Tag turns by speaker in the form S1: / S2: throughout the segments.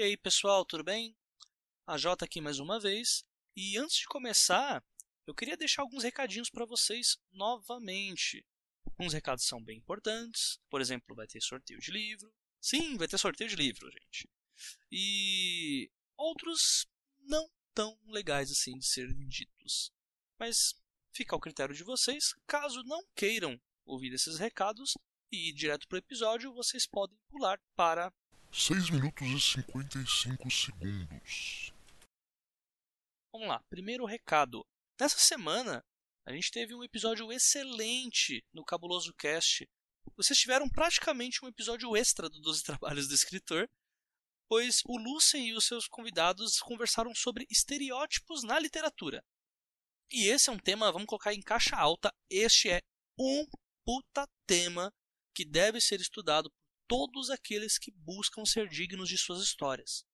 S1: E aí, pessoal, tudo bem? A Jota aqui mais uma vez. E antes de começar, eu queria deixar alguns recadinhos para vocês novamente. Uns recados são bem importantes, por exemplo, vai ter sorteio de livro. Sim, vai ter sorteio de livro, gente. E outros não tão legais assim de serem ditos. Mas fica ao critério de vocês. Caso não queiram ouvir esses recados e ir direto para o episódio, vocês podem pular para
S2: 6 minutos e 55 segundos.
S1: Vamos lá, primeiro recado. Nessa semana, a gente teve um episódio excelente no Cabuloso Cast. Vocês tiveram praticamente um episódio extra do 12 Trabalhos do Escritor, pois o Lucien e os seus convidados conversaram sobre estereótipos na literatura. E esse é um tema, vamos colocar em caixa alta, este é um puta tema que deve ser estudado todos aqueles que buscam ser dignos de suas histórias.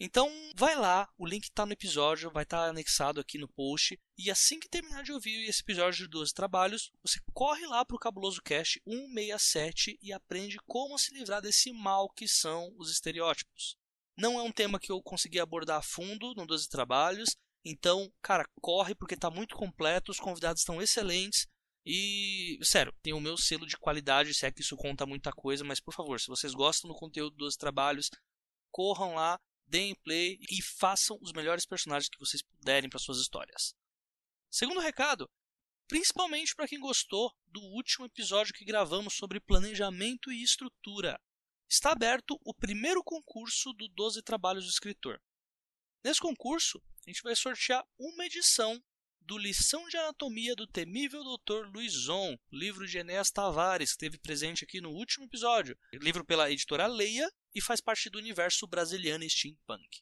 S1: Então, vai lá, o link está no episódio, vai estar tá anexado aqui no post. E assim que terminar de ouvir esse episódio de 12 trabalhos, você corre lá para o Cabuloso Cast 167 e aprende como se livrar desse mal que são os estereótipos. Não é um tema que eu consegui abordar a fundo no 12 trabalhos, então, cara, corre porque está muito completo, os convidados estão excelentes. E, sério, tem o meu selo de qualidade, se é que isso conta muita coisa, mas por favor, se vocês gostam do conteúdo dos trabalhos, corram lá, deem play e façam os melhores personagens que vocês puderem para suas histórias. Segundo recado, principalmente para quem gostou do último episódio que gravamos sobre planejamento e estrutura. Está aberto o primeiro concurso do 12 Trabalhos do Escritor. Nesse concurso, a gente vai sortear uma edição do Lição de Anatomia do Temível Dr. Luizon, livro de Enéas Tavares, que esteve presente aqui no último episódio. Livro pela editora Leia e faz parte do universo brasiliano steampunk.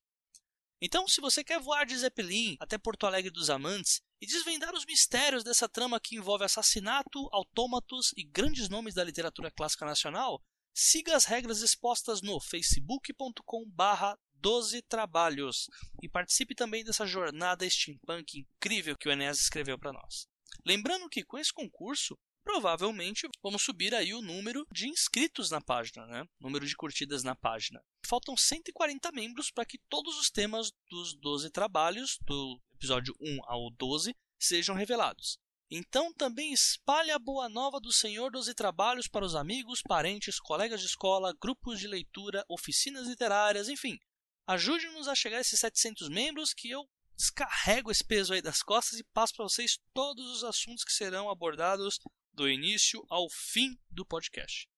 S1: Então, se você quer voar de Zeppelin até Porto Alegre dos Amantes e desvendar os mistérios dessa trama que envolve assassinato, autômatos e grandes nomes da literatura clássica nacional, siga as regras expostas no facebook.com/barra 12 trabalhos e participe também dessa jornada steampunk incrível que o Enéas escreveu para nós. Lembrando que com esse concurso, provavelmente vamos subir aí o número de inscritos na página, né? Número de curtidas na página. Faltam 140 membros para que todos os temas dos 12 trabalhos, do episódio 1 ao 12, sejam revelados. Então também espalhe a boa nova do Senhor 12 Trabalhos para os amigos, parentes, colegas de escola, grupos de leitura, oficinas literárias, enfim, Ajude-nos a chegar a esses 700 membros que eu descarrego esse peso aí das costas e passo para vocês todos os assuntos que serão abordados do início ao fim do podcast.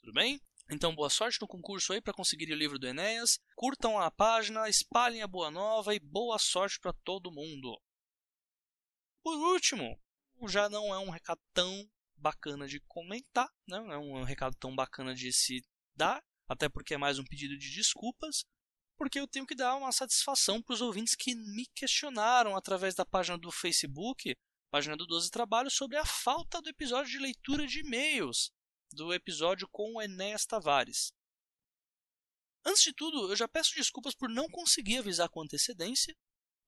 S1: Tudo bem? Então, boa sorte no concurso aí para conseguir o livro do Enéas. Curtam a página, espalhem a boa nova e boa sorte para todo mundo. Por último, já não é um recado tão bacana de comentar, né? não é um recado tão bacana de se dar, até porque é mais um pedido de desculpas porque eu tenho que dar uma satisfação para os ouvintes que me questionaram através da página do Facebook, página do 12 Trabalhos, sobre a falta do episódio de leitura de e-mails do episódio com o Enéas Tavares. Antes de tudo, eu já peço desculpas por não conseguir avisar com antecedência.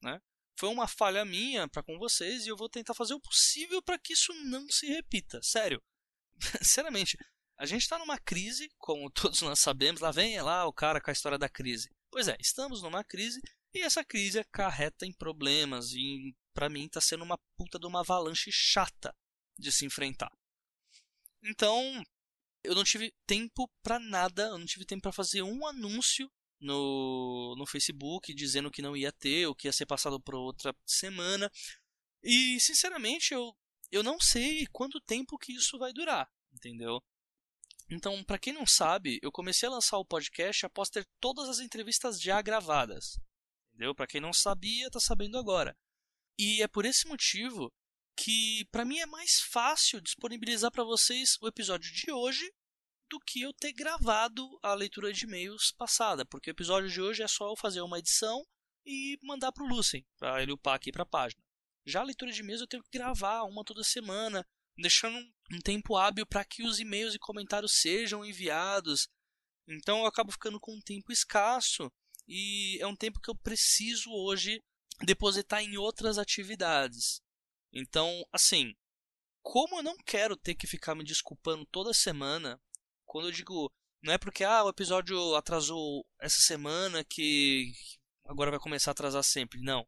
S1: Né? Foi uma falha minha para com vocês e eu vou tentar fazer o possível para que isso não se repita. Sério. Sinceramente, a gente está numa crise, como todos nós sabemos. Lá vem lá o cara com a história da crise. Pois é, estamos numa crise e essa crise acarreta em problemas e para mim está sendo uma puta de uma avalanche chata de se enfrentar. Então, eu não tive tempo para nada, eu não tive tempo para fazer um anúncio no, no Facebook dizendo que não ia ter, ou que ia ser passado para outra semana. E, sinceramente, eu, eu não sei quanto tempo que isso vai durar, entendeu? Então, para quem não sabe, eu comecei a lançar o podcast após ter todas as entrevistas já gravadas. Entendeu? Para quem não sabia, está sabendo agora. E é por esse motivo que para mim é mais fácil disponibilizar para vocês o episódio de hoje do que eu ter gravado a leitura de e-mails passada, porque o episódio de hoje é só eu fazer uma edição e mandar para o Lucien, para ele upar aqui para a página. Já a leitura de e-mails eu tenho que gravar uma toda semana, deixando um tempo hábil para que os e-mails e comentários sejam enviados. Então eu acabo ficando com um tempo escasso e é um tempo que eu preciso hoje depositar em outras atividades. Então, assim, como eu não quero ter que ficar me desculpando toda semana, quando eu digo Não é porque ah, o episódio atrasou essa semana que agora vai começar a atrasar sempre. Não.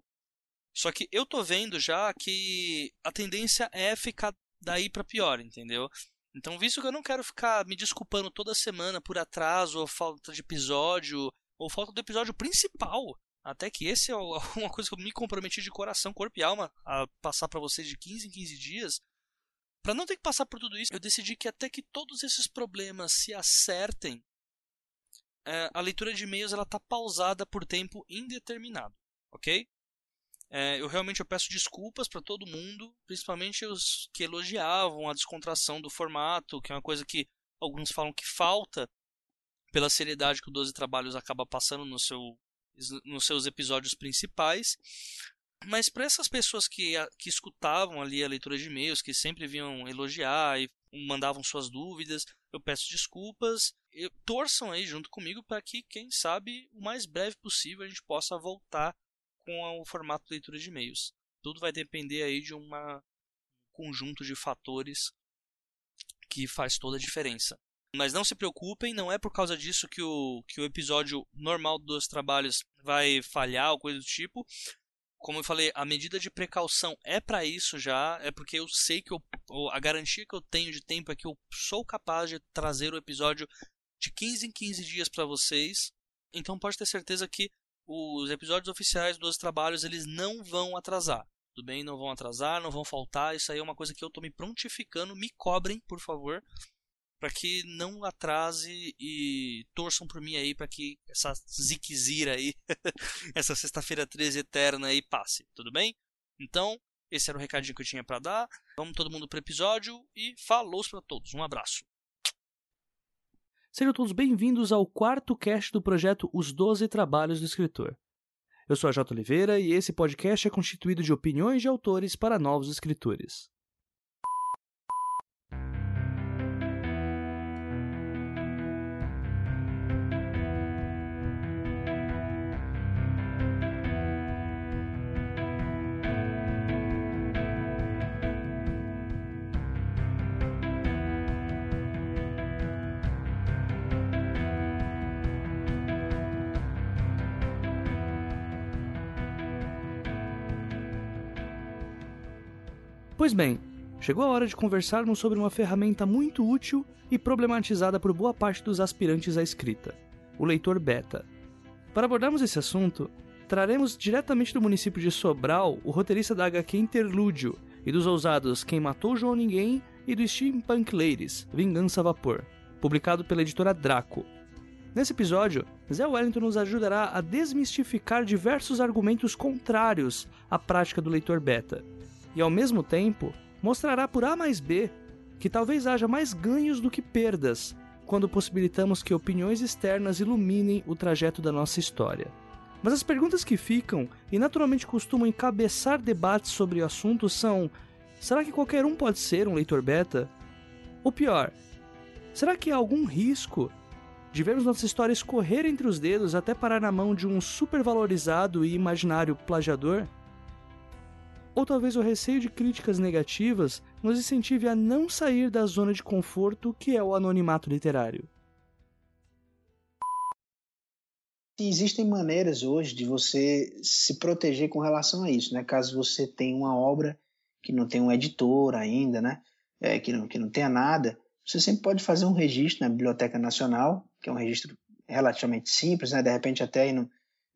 S1: Só que eu tô vendo já que a tendência é ficar daí para pior, entendeu? Então, visto que eu não quero ficar me desculpando toda semana por atraso ou falta de episódio ou falta do episódio principal, até que esse é uma coisa que eu me comprometi de coração, corpo e alma a passar para vocês de 15 em 15 dias. Para não ter que passar por tudo isso, eu decidi que até que todos esses problemas se acertem, é, a leitura de e-mails ela tá pausada por tempo indeterminado, ok? É, eu realmente eu peço desculpas para todo mundo, principalmente os que elogiavam a descontração do formato, que é uma coisa que alguns falam que falta pela seriedade que o 12 Trabalhos acaba passando no seu, nos seus episódios principais. Mas para essas pessoas que, que escutavam ali a leitura de e-mails, que sempre vinham elogiar e mandavam suas dúvidas, eu peço desculpas. E torçam aí junto comigo para que, quem sabe, o mais breve possível a gente possa voltar com o formato de leitura de e-mails. Tudo vai depender aí de um conjunto de fatores que faz toda a diferença. Mas não se preocupem, não é por causa disso que o, que o episódio normal dos trabalhos vai falhar ou coisa do tipo. Como eu falei, a medida de precaução é para isso já, é porque eu sei que eu, a garantia que eu tenho de tempo é que eu sou capaz de trazer o episódio de 15 em 15 dias para vocês. Então pode ter certeza que os episódios oficiais dos trabalhos eles não vão atrasar. Tudo bem? Não vão atrasar, não vão faltar. Isso aí é uma coisa que eu estou me prontificando. Me cobrem, por favor, para que não atrase e torçam por mim aí para que essa ziquezira aí, essa sexta-feira 13 eterna aí passe. Tudo bem? Então, esse era o recadinho que eu tinha para dar. Vamos todo mundo para o episódio e falou para todos. Um abraço.
S3: Sejam todos bem-vindos ao quarto cast do projeto Os Doze Trabalhos do Escritor. Eu sou a J. Oliveira e esse podcast é constituído de opiniões de autores para novos escritores. Pois bem, chegou a hora de conversarmos sobre uma ferramenta muito útil e problematizada por boa parte dos aspirantes à escrita: o leitor beta. Para abordarmos esse assunto, traremos diretamente do município de Sobral o roteirista da HQ Interlúdio e dos ousados Quem Matou João Ninguém e do Steampunk Ladies, Vingança a Vapor, publicado pela editora Draco. Nesse episódio, Zé Wellington nos ajudará a desmistificar diversos argumentos contrários à prática do leitor beta e ao mesmo tempo mostrará por A mais B que talvez haja mais ganhos do que perdas quando possibilitamos que opiniões externas iluminem o trajeto da nossa história. Mas as perguntas que ficam e naturalmente costumam encabeçar debates sobre o assunto são: será que qualquer um pode ser um leitor beta? Ou pior, será que há algum risco de vermos nossa história escorrer entre os dedos até parar na mão de um supervalorizado e imaginário plagiador? Ou talvez o receio de críticas negativas nos incentive a não sair da zona de conforto que é o anonimato literário.
S4: Existem maneiras hoje de você se proteger com relação a isso, né? Caso você tenha uma obra que não tem um editor ainda, né? É, que, não, que não tenha nada, você sempre pode fazer um registro na Biblioteca Nacional, que é um registro relativamente simples, né? De repente até no,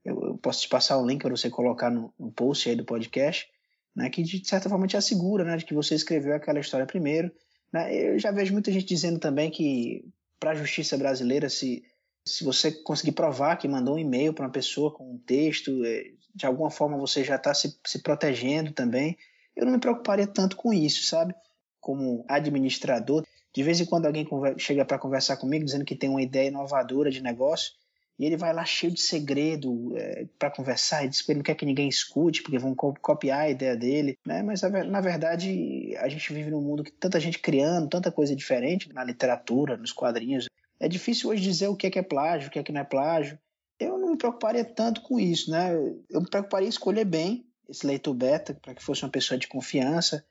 S4: eu, eu, posso te passar o link para você colocar no, no post aí do podcast né, que de certa forma te assegura né, de que você escreveu aquela história primeiro. Né? Eu já vejo muita gente dizendo também que para a justiça brasileira, se, se você conseguir provar que mandou um e-mail para uma pessoa com um texto, é, de alguma forma você já está se, se protegendo também. Eu não me preocuparia tanto com isso, sabe? Como administrador, de vez em quando alguém chega para conversar comigo dizendo que tem uma ideia inovadora de negócio, e ele vai lá cheio de segredo é, para conversar e diz que ele não quer que ninguém escute, porque vão copiar a ideia dele. Né? Mas na verdade a gente vive num mundo que tanta gente criando, tanta coisa diferente na literatura, nos quadrinhos. É difícil hoje dizer o que é, que é plágio, o que é que não é plágio. Eu não me preocuparia tanto com isso, né? Eu me preocuparia em escolher bem esse leitor beta para que fosse uma pessoa de confiança.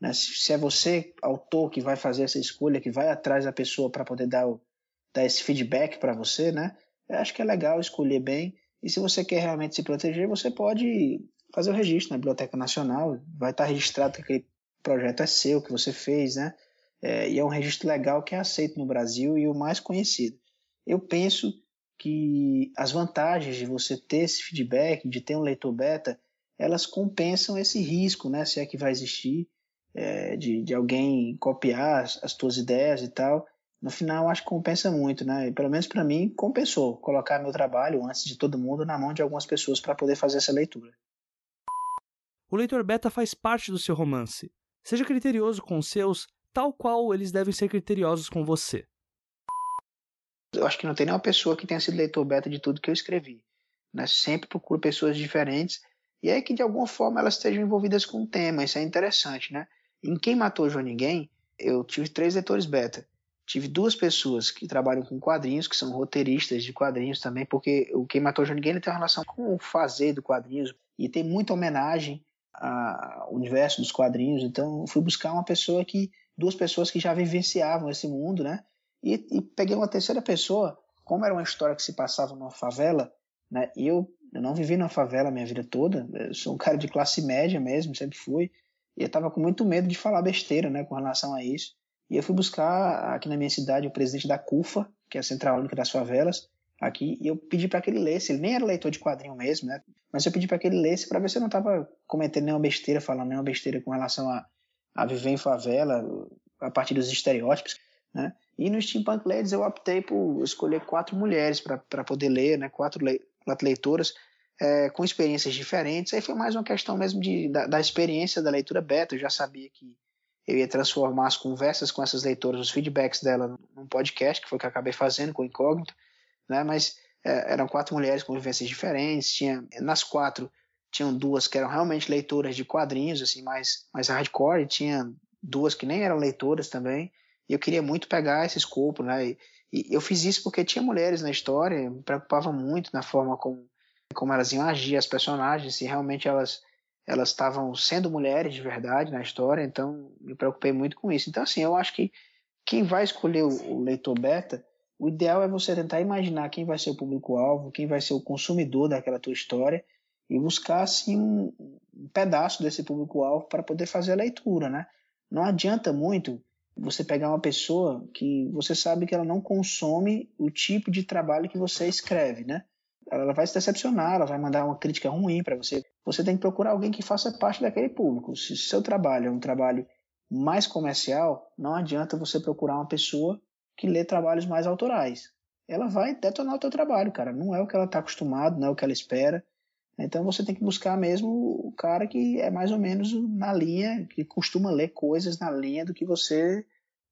S4: Né? Se, é você, autor, que vai fazer essa escolha, que vai atrás da pessoa para poder dar o, dar esse feedback para você, né? Eu acho que é legal escolher bem. E se você quer realmente se proteger, você pode fazer o registro na Biblioteca Nacional. Vai estar registrado que aquele projeto é seu, que você fez, né? É, e é um registro legal que é aceito no Brasil e o mais conhecido. Eu penso que as vantagens de você ter esse feedback, de ter um leitor beta, elas compensam esse risco, né? Se é que vai existir, é, de, de alguém copiar as, as tuas ideias e tal. No final, acho que compensa muito, né? E, pelo menos para mim, compensou colocar meu trabalho antes de todo mundo na mão de algumas pessoas para poder fazer essa leitura.
S3: O leitor beta faz parte do seu romance. Seja criterioso com os seus, tal qual eles devem ser criteriosos com você.
S4: Eu acho que não tem nenhuma pessoa que tenha sido leitor beta de tudo que eu escrevi. Né? Sempre procuro pessoas diferentes e é que de alguma forma elas estejam envolvidas com o tema. Isso é interessante, né? Em Quem Matou João Ninguém, eu tive três leitores beta. Tive duas pessoas que trabalham com quadrinhos, que são roteiristas de quadrinhos também, porque o Quem Matou Ninguém ele tem uma relação com o fazer do quadrinhos e tem muita homenagem ao universo dos quadrinhos. Então, fui buscar uma pessoa que duas pessoas que já vivenciavam esse mundo, né? E, e, peguei uma terceira pessoa, como era uma história que se passava numa favela, né? Eu, eu não vivi na favela a minha vida toda, eu sou um cara de classe média mesmo, sempre fui, e eu estava com muito medo de falar besteira, né, com relação a isso. E eu fui buscar aqui na minha cidade o presidente da CUFA, que é a Central Única das Favelas, aqui, e eu pedi para que ele lesse. Ele nem era leitor de quadrinho mesmo, né? Mas eu pedi para que ele lesse para ver se eu não estava cometendo nenhuma besteira, falando nenhuma besteira com relação a, a viver em favela, a partir dos estereótipos, né? E no Steampunk Ladies eu optei por escolher quatro mulheres para poder ler, né? Quatro, le leitoras é, com experiências diferentes. Aí foi mais uma questão mesmo de, da, da experiência da leitura beta. Eu já sabia que eu ia transformar as conversas com essas leitoras, os feedbacks dela num podcast, que foi o que eu acabei fazendo com o Incógnito, né? Mas é, eram quatro mulheres com vivências diferentes, tinha nas quatro tinham duas que eram realmente leitoras de quadrinhos, assim, mais, mais hardcore, e tinha duas que nem eram leitoras também, e eu queria muito pegar esse escopo, né, e, e eu fiz isso porque tinha mulheres na história, me preocupava muito na forma como, como elas iam agir, as personagens, se realmente elas elas estavam sendo mulheres de verdade na história, então me preocupei muito com isso. Então, assim, eu acho que quem vai escolher o, o leitor beta, o ideal é você tentar imaginar quem vai ser o público-alvo, quem vai ser o consumidor daquela tua história, e buscar assim um, um pedaço desse público-alvo para poder fazer a leitura, né? Não adianta muito você pegar uma pessoa que você sabe que ela não consome o tipo de trabalho que você escreve, né? Ela vai se decepcionar, ela vai mandar uma crítica ruim para você. Você tem que procurar alguém que faça parte daquele público. Se seu trabalho é um trabalho mais comercial, não adianta você procurar uma pessoa que lê trabalhos mais autorais. Ela vai detonar o teu trabalho, cara. Não é o que ela está acostumado, não é o que ela espera. Então você tem que buscar mesmo o cara que é mais ou menos na linha, que costuma ler coisas na linha do que você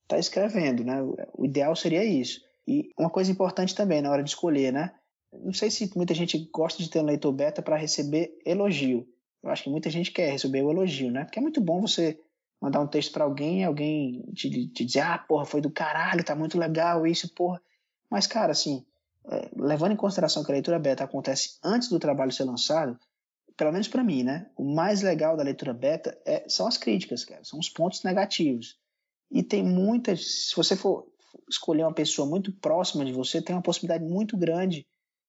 S4: está escrevendo, né? O ideal seria isso. E uma coisa importante também na hora de escolher, né? Não sei se muita gente gosta de ter um leitor beta para receber elogio. Eu acho que muita gente quer receber o elogio, né? Porque é muito bom você mandar um texto para alguém e alguém te, te dizer, ah, porra, foi do caralho, tá muito legal isso, porra. Mas, cara, assim, é, levando em consideração que a leitura beta acontece antes do trabalho ser lançado, pelo menos para mim, né? O mais legal da leitura beta é, são as críticas, cara, são os pontos negativos. E tem muitas. Se você for escolher uma pessoa muito próxima de você, tem uma possibilidade muito grande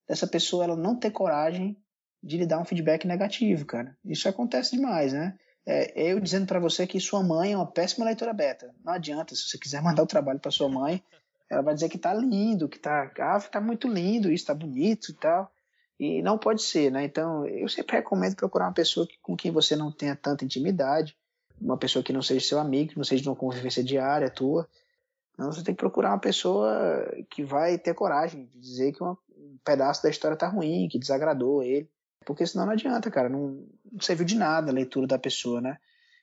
S4: dessa pessoa ela não ter coragem de lhe dar um feedback negativo, cara. Isso acontece demais, né? É, eu dizendo para você que sua mãe é uma péssima leitora beta. Não adianta, se você quiser mandar o trabalho para sua mãe, ela vai dizer que tá lindo, que tá, ah, tá muito lindo, isso tá bonito e tal. E não pode ser, né? Então, eu sempre recomendo procurar uma pessoa com quem você não tenha tanta intimidade, uma pessoa que não seja seu amigo, que não seja de uma convivência diária tua. Então, você tem que procurar uma pessoa que vai ter coragem de dizer que uma, um pedaço da história tá ruim, que desagradou ele. Porque senão não adianta, cara, não, não serviu de nada a leitura da pessoa, né?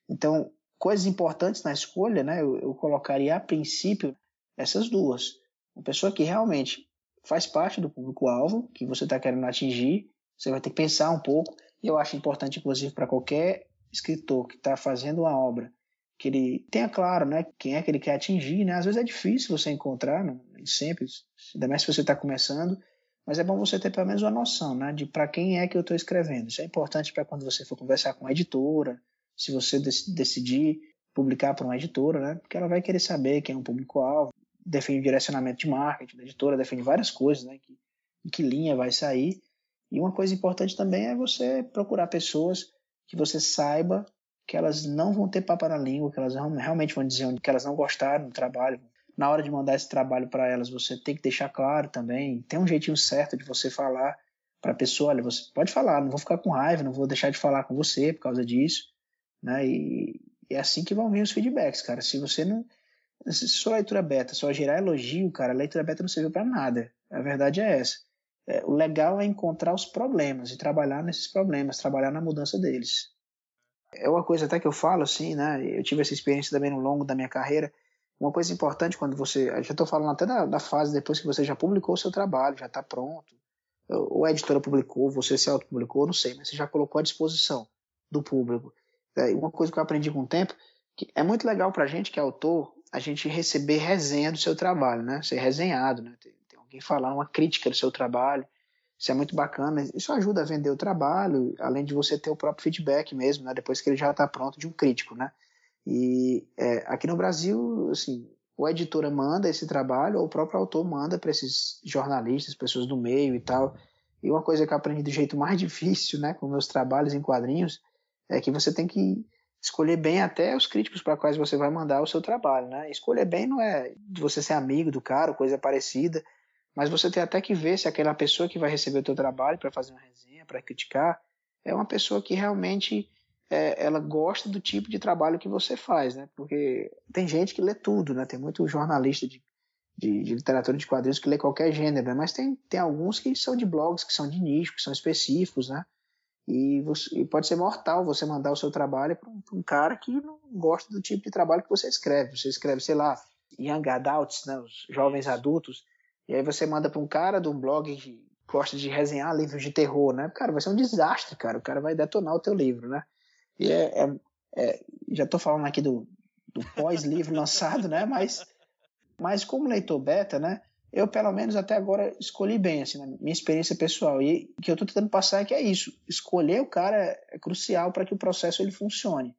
S4: Então, coisas importantes na escolha, né? Eu, eu colocaria a princípio essas duas. Uma pessoa que realmente faz parte do público-alvo que você está querendo atingir, você vai ter que pensar um pouco. E eu acho importante, inclusive, para qualquer escritor que está fazendo uma obra, que ele tenha claro né, quem é que ele quer atingir. Né? Às vezes é difícil você encontrar, não, sempre, ainda mais se você está começando, mas é bom você ter pelo menos uma noção né, de para quem é que eu estou escrevendo. Isso é importante para quando você for conversar com a editora, se você decidir publicar para uma editora, né, porque ela vai querer saber quem é o público-alvo, define o direcionamento de marketing da editora, define várias coisas, né? Que, em que linha vai sair. E uma coisa importante também é você procurar pessoas que você saiba que elas não vão ter papo na língua, que elas realmente vão dizer que elas não gostaram do trabalho. Na hora de mandar esse trabalho para elas, você tem que deixar claro também, tem um jeitinho certo de você falar para a pessoa, olha, você pode falar, não vou ficar com raiva, não vou deixar de falar com você por causa disso, né? E, e é assim que vão vir os feedbacks, cara. Se você não se sua leitura beta só gerar elogio, cara, a leitura beta não serviu para nada. A verdade é essa. É, o legal é encontrar os problemas e trabalhar nesses problemas, trabalhar na mudança deles. É uma coisa até que eu falo assim, né? Eu tive essa experiência também no longo da minha carreira. Uma coisa importante quando você. Já estou falando até da, da, fase depois que você já publicou o seu trabalho, já está pronto. Ou a editora publicou, você se autopublicou, não sei, mas você já colocou à disposição do público. É, uma coisa que eu aprendi com o tempo, que é muito legal para a gente que é autor, a gente receber resenha do seu trabalho, né? Ser resenhado, né? Tem, tem alguém falar uma crítica do seu trabalho. Isso é muito bacana. Isso ajuda a vender o trabalho, além de você ter o próprio feedback mesmo, né? Depois que ele já está pronto de um crítico, né? E é, aqui no Brasil, assim, ou a editora manda esse trabalho, ou o próprio autor manda para esses jornalistas, pessoas do meio e tal. E uma coisa que eu aprendi do jeito mais difícil, né, com meus trabalhos em quadrinhos, é que você tem que escolher bem até os críticos para quais você vai mandar o seu trabalho, né? Escolher bem não é de você ser amigo do cara, coisa parecida, mas você tem até que ver se aquela pessoa que vai receber o teu trabalho para fazer uma resenha, para criticar, é uma pessoa que realmente é, ela gosta do tipo de trabalho que você faz, né? Porque tem gente que lê tudo, né? Tem muito jornalista de, de, de literatura de quadrinhos que lê qualquer gênero, né? Mas tem, tem alguns que são de blogs, que são de nicho, que são específicos, né? E, você, e pode ser mortal você mandar o seu trabalho para um, um, cara que não gosta do tipo de trabalho que você escreve. Você escreve, sei lá, young adults, né? Os jovens adultos e aí você manda para um cara de um blog que gosta de resenhar livros de terror, né? Cara, vai ser um desastre, cara. O cara vai detonar o teu livro, né? E é, é, é já estou falando aqui do, do pós-livro lançado, né? Mas, mas como leitor beta, né? Eu, pelo menos até agora, escolhi bem, assim, na minha experiência pessoal. E o que eu estou tentando passar é que é isso. Escolher o cara é crucial para que o processo ele funcione.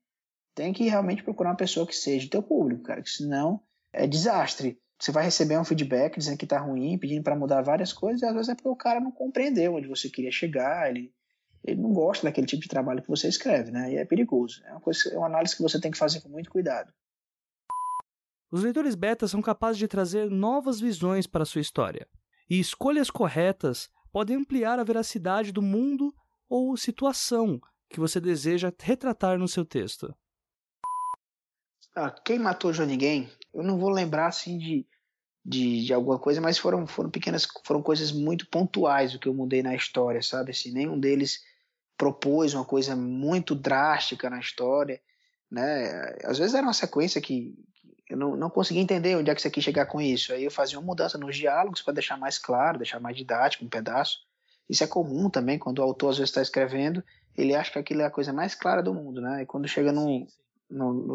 S4: Tem que realmente procurar uma pessoa que seja teu público, cara, que senão é desastre você vai receber um feedback dizendo que está ruim, pedindo para mudar várias coisas, e às vezes é porque o cara não compreendeu onde você queria chegar, ele, ele não gosta daquele tipo de trabalho que você escreve, né? E é perigoso. É uma, coisa, é uma análise que você tem que fazer com muito cuidado.
S3: Os leitores beta são capazes de trazer novas visões para a sua história, e escolhas corretas podem ampliar a veracidade do mundo ou situação que você deseja retratar no seu texto.
S4: Ah, quem matou Johnny Game? Eu não vou lembrar assim de de, de alguma coisa, mas foram, foram pequenas, foram coisas muito pontuais o que eu mudei na história, sabe? Assim, nenhum deles propôs uma coisa muito drástica na história, né? Às vezes era uma sequência que, eu não, não conseguia entender onde é que você quis chegar com isso. Aí eu fazia uma mudança nos diálogos para deixar mais claro, deixar mais didático um pedaço. Isso é comum também, quando o autor às vezes está escrevendo, ele acha que aquilo é a coisa mais clara do mundo, né? E quando chega no,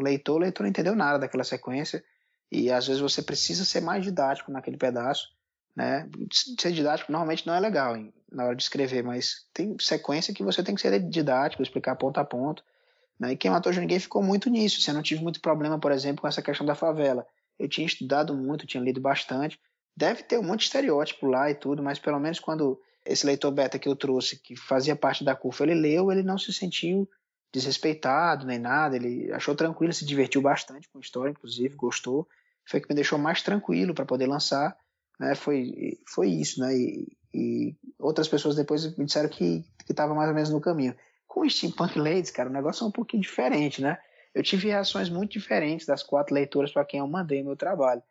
S4: leitor, o leitor não entendeu nada daquela sequência e às vezes você precisa ser mais didático naquele pedaço, né? Ser didático normalmente não é legal hein, na hora de escrever, mas tem sequência que você tem que ser didático, explicar ponto a ponto. Né? E quem matou ninguém ficou muito nisso. Assim, eu não tive muito problema, por exemplo, com essa questão da favela. Eu tinha estudado muito, tinha lido bastante. Deve ter um monte de estereótipo lá e tudo, mas pelo menos quando esse leitor beta que eu trouxe, que fazia parte da CUFA, ele leu, ele não se sentiu desrespeitado nem nada, ele achou tranquilo, se divertiu bastante com a história, inclusive, gostou foi que me deixou mais tranquilo para poder lançar, né? Foi, foi isso, né? E, e outras pessoas depois me disseram que estava mais ou menos no caminho. Com o Steampunk Ladies, cara, o negócio é um pouquinho diferente, né? Eu tive reações muito diferentes das quatro leitoras para quem eu mandei meu trabalho.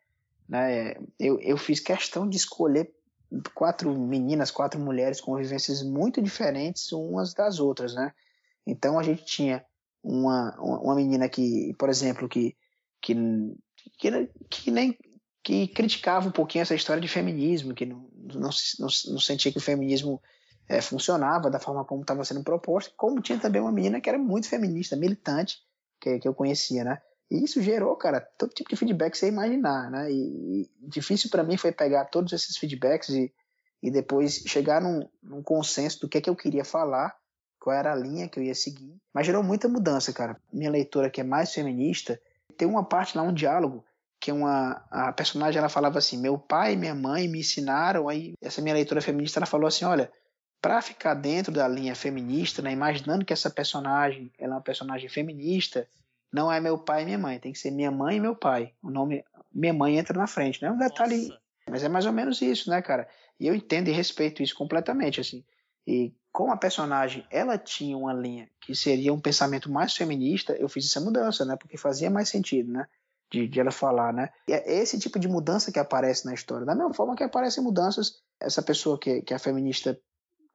S4: Né? Eu, eu fiz questão de escolher quatro meninas, quatro mulheres com vivências muito diferentes umas das outras, né? Então a gente tinha uma, uma menina que, por exemplo, que, que que, que nem que criticava um pouquinho essa história de feminismo, que não, não, não, não sentia que o feminismo é, funcionava da forma como estava sendo proposto, como tinha também uma menina que era muito feminista, militante, que, que eu conhecia, né? E isso gerou, cara, todo tipo de feedback você imaginar, né? E, e difícil para mim foi pegar todos esses feedbacks e, e depois chegar num, num consenso do que, é que eu queria falar, qual era a linha que eu ia seguir. Mas gerou muita mudança, cara. Minha leitora que é mais feminista, tem uma parte lá, um diálogo, que uma a personagem ela falava assim: "Meu pai e minha mãe me ensinaram". Aí essa minha leitora feminista ela falou assim: "Olha, para ficar dentro da linha feminista, né, imaginando que essa personagem ela é uma personagem feminista, não é meu pai e minha mãe, tem que ser minha mãe e meu pai. O nome minha mãe entra na frente, né? Um detalhe, Nossa. mas é mais ou menos isso, né, cara? E eu entendo e respeito isso completamente, assim. E como a personagem ela tinha uma linha que seria um pensamento mais feminista, eu fiz essa mudança, né? Porque fazia mais sentido, né? De, de ela falar, né? E é esse tipo de mudança que aparece na história. Da mesma forma que aparecem mudanças, essa pessoa que, que é feminista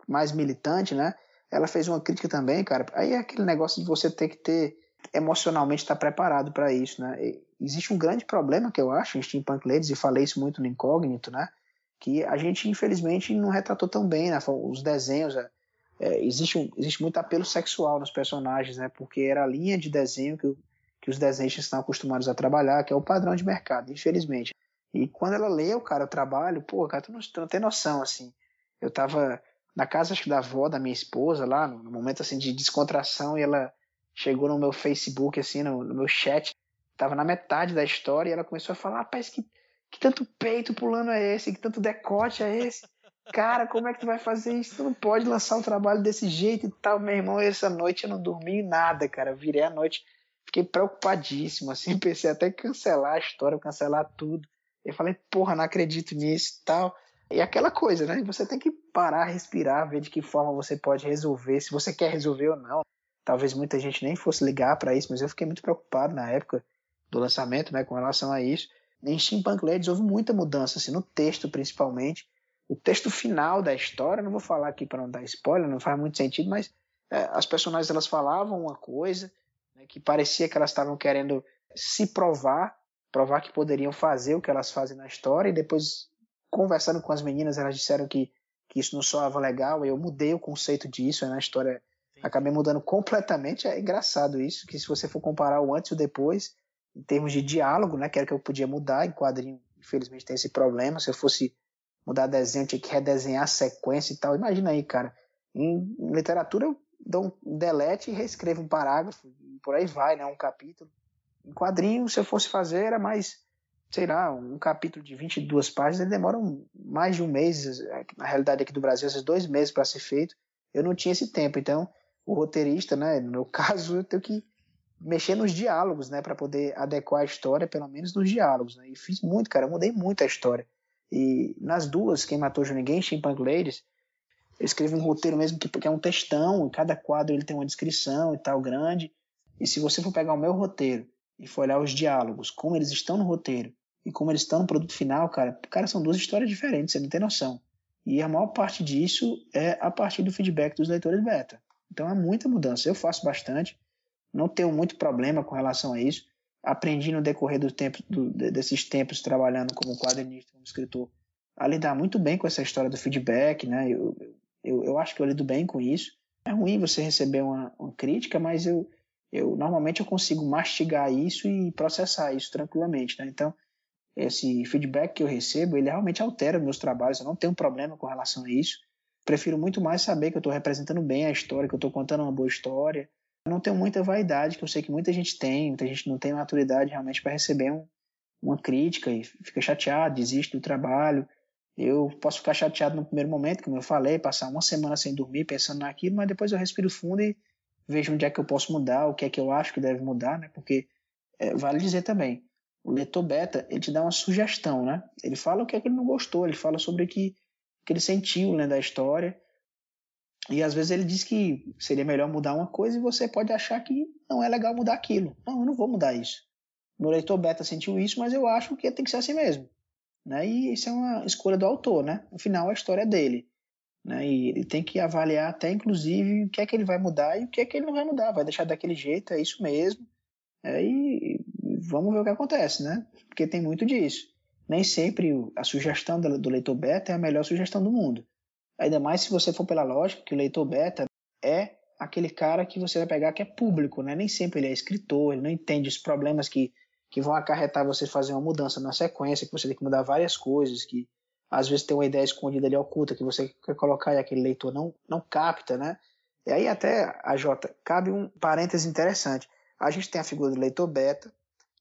S4: mais militante, né? Ela fez uma crítica também, cara. Aí é aquele negócio de você ter que ter emocionalmente estar preparado para isso, né? E existe um grande problema que eu acho em Steampunk Ladies, e falei isso muito no Incógnito, né? Que a gente, infelizmente, não retratou tão bem, né? Os desenhos, é, é, existe, um, existe muito apelo sexual nos personagens, né? Porque era a linha de desenho que, que os desenhistas estão acostumados a trabalhar, que é o padrão de mercado, infelizmente. E quando ela leu, cara, o trabalho, pô, cara, tu não, tu não tem noção, assim. Eu tava na casa, acho que da avó da minha esposa, lá, no, momento, assim, de descontração, e ela chegou no meu Facebook, assim, no, no meu chat, tava na metade da história, e ela começou a falar, rapaz, que, que tanto peito pulando é esse, que tanto decote é esse? Cara, como é que tu vai fazer isso? Tu não pode lançar um trabalho desse jeito e tal, meu irmão. Essa noite eu não dormi nada, cara. virei a noite, fiquei preocupadíssimo, assim, pensei até cancelar a história, cancelar tudo. Eu falei, porra, não acredito nisso e tal. E aquela coisa, né? Você tem que parar, respirar, ver de que forma você pode resolver, se você quer resolver ou não. Talvez muita gente nem fosse ligar para isso, mas eu fiquei muito preocupado na época do lançamento, né, com relação a isso. Em Steampunk Ladies houve muita mudança, assim, no texto principalmente. O texto final da história, não vou falar aqui para não dar spoiler, não faz muito sentido, mas é, as personagens elas falavam uma coisa né, que parecia que elas estavam querendo se provar, provar que poderiam fazer o que elas fazem na história, e depois conversando com as meninas, elas disseram que, que isso não soava legal, eu mudei o conceito disso, na história acabei mudando completamente, é engraçado isso, que se você for comparar o antes e o depois, em termos de diálogo, né, que era que eu podia mudar, em quadrinho, infelizmente tem esse problema, se eu fosse mudar desenho, eu tinha que redesenhar a sequência e tal, imagina aí, cara, em, em literatura eu dou um delete e reescrevo um parágrafo, e por aí vai, né, um capítulo, em quadrinho, se eu fosse fazer, era mais sei lá, um capítulo de 22 páginas, ele demora um, mais de um mês, na realidade aqui do Brasil, esses dois meses para ser feito. Eu não tinha esse tempo, então o roteirista, né, no meu caso, eu tenho que mexer nos diálogos, né, para poder adequar a história, pelo menos nos diálogos, né? E fiz muito, cara, eu mudei muito a história. E nas duas, Quem Matou Joe Ninguém, Steampunk Ladies, eu escrevo um roteiro mesmo que, é um textão, cada quadro ele tem uma descrição e tal grande. E se você for pegar o meu roteiro e for olhar os diálogos, como eles estão no roteiro, e como eles estão no produto final, cara, cara, são duas histórias diferentes, você não tem noção. E a maior parte disso é a partir do feedback dos leitores beta. Então é muita mudança. Eu faço bastante, não tenho muito problema com relação a isso. Aprendi no decorrer do tempo, do, desses tempos trabalhando como quadrinista, como escritor, a lidar muito bem com essa história do feedback, né? Eu, eu, eu acho que eu lido bem com isso. É ruim você receber uma, uma crítica, mas eu, eu normalmente eu consigo mastigar isso e processar isso tranquilamente, né? Então esse feedback que eu recebo, ele realmente altera meus trabalhos, eu não tenho problema com relação a isso. Prefiro muito mais saber que eu estou representando bem a história, que eu estou contando uma boa história. Eu não tenho muita vaidade, que eu sei que muita gente tem, muita gente não tem maturidade realmente para receber um, uma crítica e fica chateado, desiste do trabalho. Eu posso ficar chateado no primeiro momento, como eu falei, passar uma semana sem dormir pensando naquilo, mas depois eu respiro fundo e vejo onde é que eu posso mudar, o que é que eu acho que deve mudar, né? Porque é, vale dizer também, o leitor beta, ele te dá uma sugestão, né? Ele fala o que é que ele não gostou, ele fala sobre o que, que ele sentiu né, a história. E às vezes ele diz que seria melhor mudar uma coisa e você pode achar que não é legal mudar aquilo. Não, eu não vou mudar isso. Meu leitor beta sentiu isso, mas eu acho que tem que ser assim mesmo. Né? E isso é uma escolha do autor, né? Afinal, a história é dele. Né? E ele tem que avaliar até, inclusive, o que é que ele vai mudar e o que é que ele não vai mudar. Vai deixar daquele jeito, é isso mesmo. É, e vamos ver o que acontece, né? Porque tem muito disso. Nem sempre a sugestão do leitor beta é a melhor sugestão do mundo. Ainda mais se você for pela lógica que o leitor beta é aquele cara que você vai pegar que é público, né? Nem sempre ele é escritor, ele não entende os problemas que, que vão acarretar você fazer uma mudança na sequência, que você tem que mudar várias coisas, que às vezes tem uma ideia escondida ali oculta que você quer colocar e aquele leitor não, não capta, né? E aí até, a Jota, cabe um parêntese interessante. A gente tem a figura do leitor beta,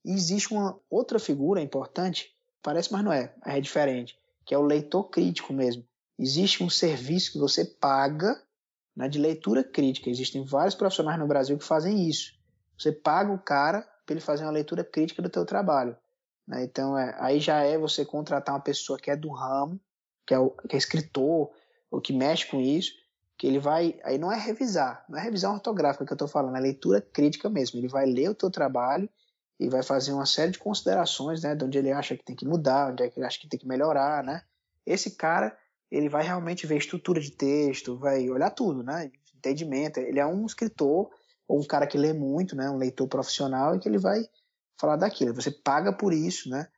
S4: E existe uma outra figura importante, parece, mas não é, é diferente, que é o leitor crítico mesmo. Existe um serviço que você paga né, de leitura crítica. Existem vários profissionais no Brasil que fazem isso. Você paga o cara para ele fazer uma leitura crítica do teu trabalho. Né? Então, é, aí já é você contratar uma pessoa que é do ramo, que é, o, que é escritor, ou que mexe com isso, que ele vai. Aí não é revisar, não é revisão ortográfica que eu estou falando, é leitura crítica mesmo. Ele vai ler o teu trabalho e vai fazer uma série de considerações, né, de onde ele acha que tem que mudar, onde é que ele acha que tem que melhorar, né? Esse cara, ele vai realmente ver estrutura de texto, vai olhar tudo, né? Entendimento. Ele é um escritor ou um cara que lê muito, né, um leitor profissional e que ele vai falar daquilo. Você paga por isso, né?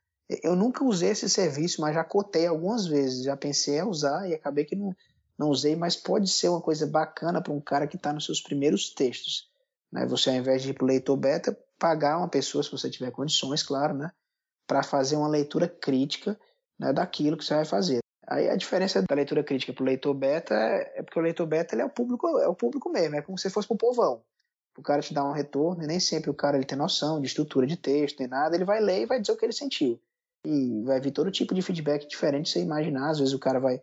S4: Eu nunca usei esse serviço, mas já cotei algumas vezes, já pensei em usar e acabei que não, não usei, mas pode ser uma coisa bacana para um cara que está nos seus primeiros textos. Né? Você, ao invés de ir para o leitor beta, pagar uma pessoa, se você tiver condições, claro, né? para fazer uma leitura crítica né, daquilo que você vai fazer. Aí a diferença da leitura crítica para o leitor beta é, é porque o leitor beta é o público é o público mesmo, é como se fosse para o povão. O cara te dá um retorno e nem sempre o cara ele tem noção de estrutura de texto, nem nada, ele vai ler e vai dizer o que ele sentiu. E vai vir todo tipo de feedback diferente você imaginar. Às vezes o cara vai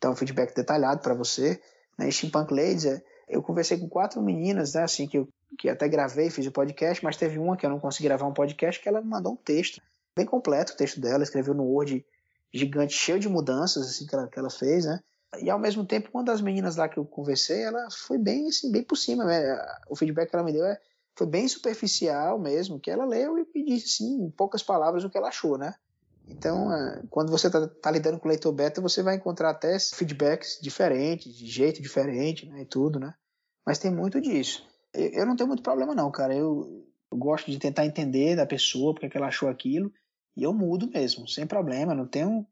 S4: dar um feedback detalhado para você. Né? Steampunk Ladies, é, eu conversei com quatro meninas, né, assim, que eu que até gravei, fiz o podcast, mas teve uma que eu não consegui gravar um podcast que ela me mandou um texto bem completo, o texto dela, escreveu no Word gigante, cheio de mudanças assim que ela, que ela fez, né? E ao mesmo tempo, uma das meninas lá que eu conversei, ela foi bem assim, bem por cima, né? O feedback que ela me deu é, foi bem superficial mesmo, que ela leu e me disse assim, em poucas palavras o que ela achou, né? Então, é, quando você está tá lidando com o leitor beta, você vai encontrar até feedbacks diferentes, de jeito diferente, né, e tudo, né? Mas tem muito disso. Eu, eu não tenho muito problema não, cara. Eu, eu gosto de tentar entender da pessoa, porque é ela achou aquilo, e eu mudo mesmo, sem problema. Não tenho,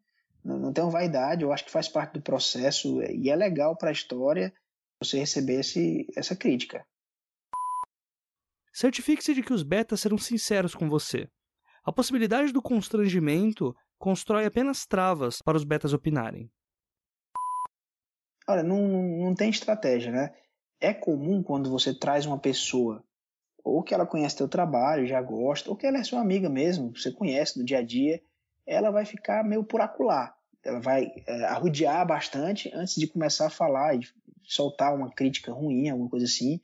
S4: não, não tenho vaidade. Eu acho que faz parte do processo e é legal para a história você receber esse, essa crítica.
S3: Certifique-se de que os betas serão sinceros com você. A possibilidade do constrangimento constrói apenas travas para os betas opinarem.
S4: Olha, não, não tem estratégia, né? É comum quando você traz uma pessoa, ou que ela conhece teu trabalho, já gosta, ou que ela é sua amiga mesmo, você conhece do dia a dia, ela vai ficar meio por acular. Ela vai é, arrudear bastante antes de começar a falar e soltar uma crítica ruim, alguma coisa assim.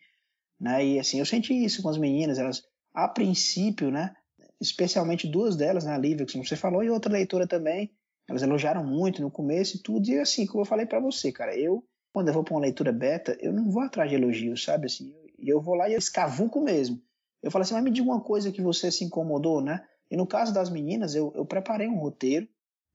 S4: Né? E assim, eu senti isso com as meninas, elas, a princípio, né, especialmente duas delas, né, a Lívia, como você falou, e outra leitora também. Elas elogiaram muito no começo e tudo. E assim, como eu falei para você, cara, eu, quando eu vou para uma leitura beta, eu não vou atrás de elogios, sabe? Assim, eu, eu vou lá e eu escavuco mesmo. Eu falo assim, mas me diga uma coisa que você se incomodou, né? E no caso das meninas, eu, eu preparei um roteiro,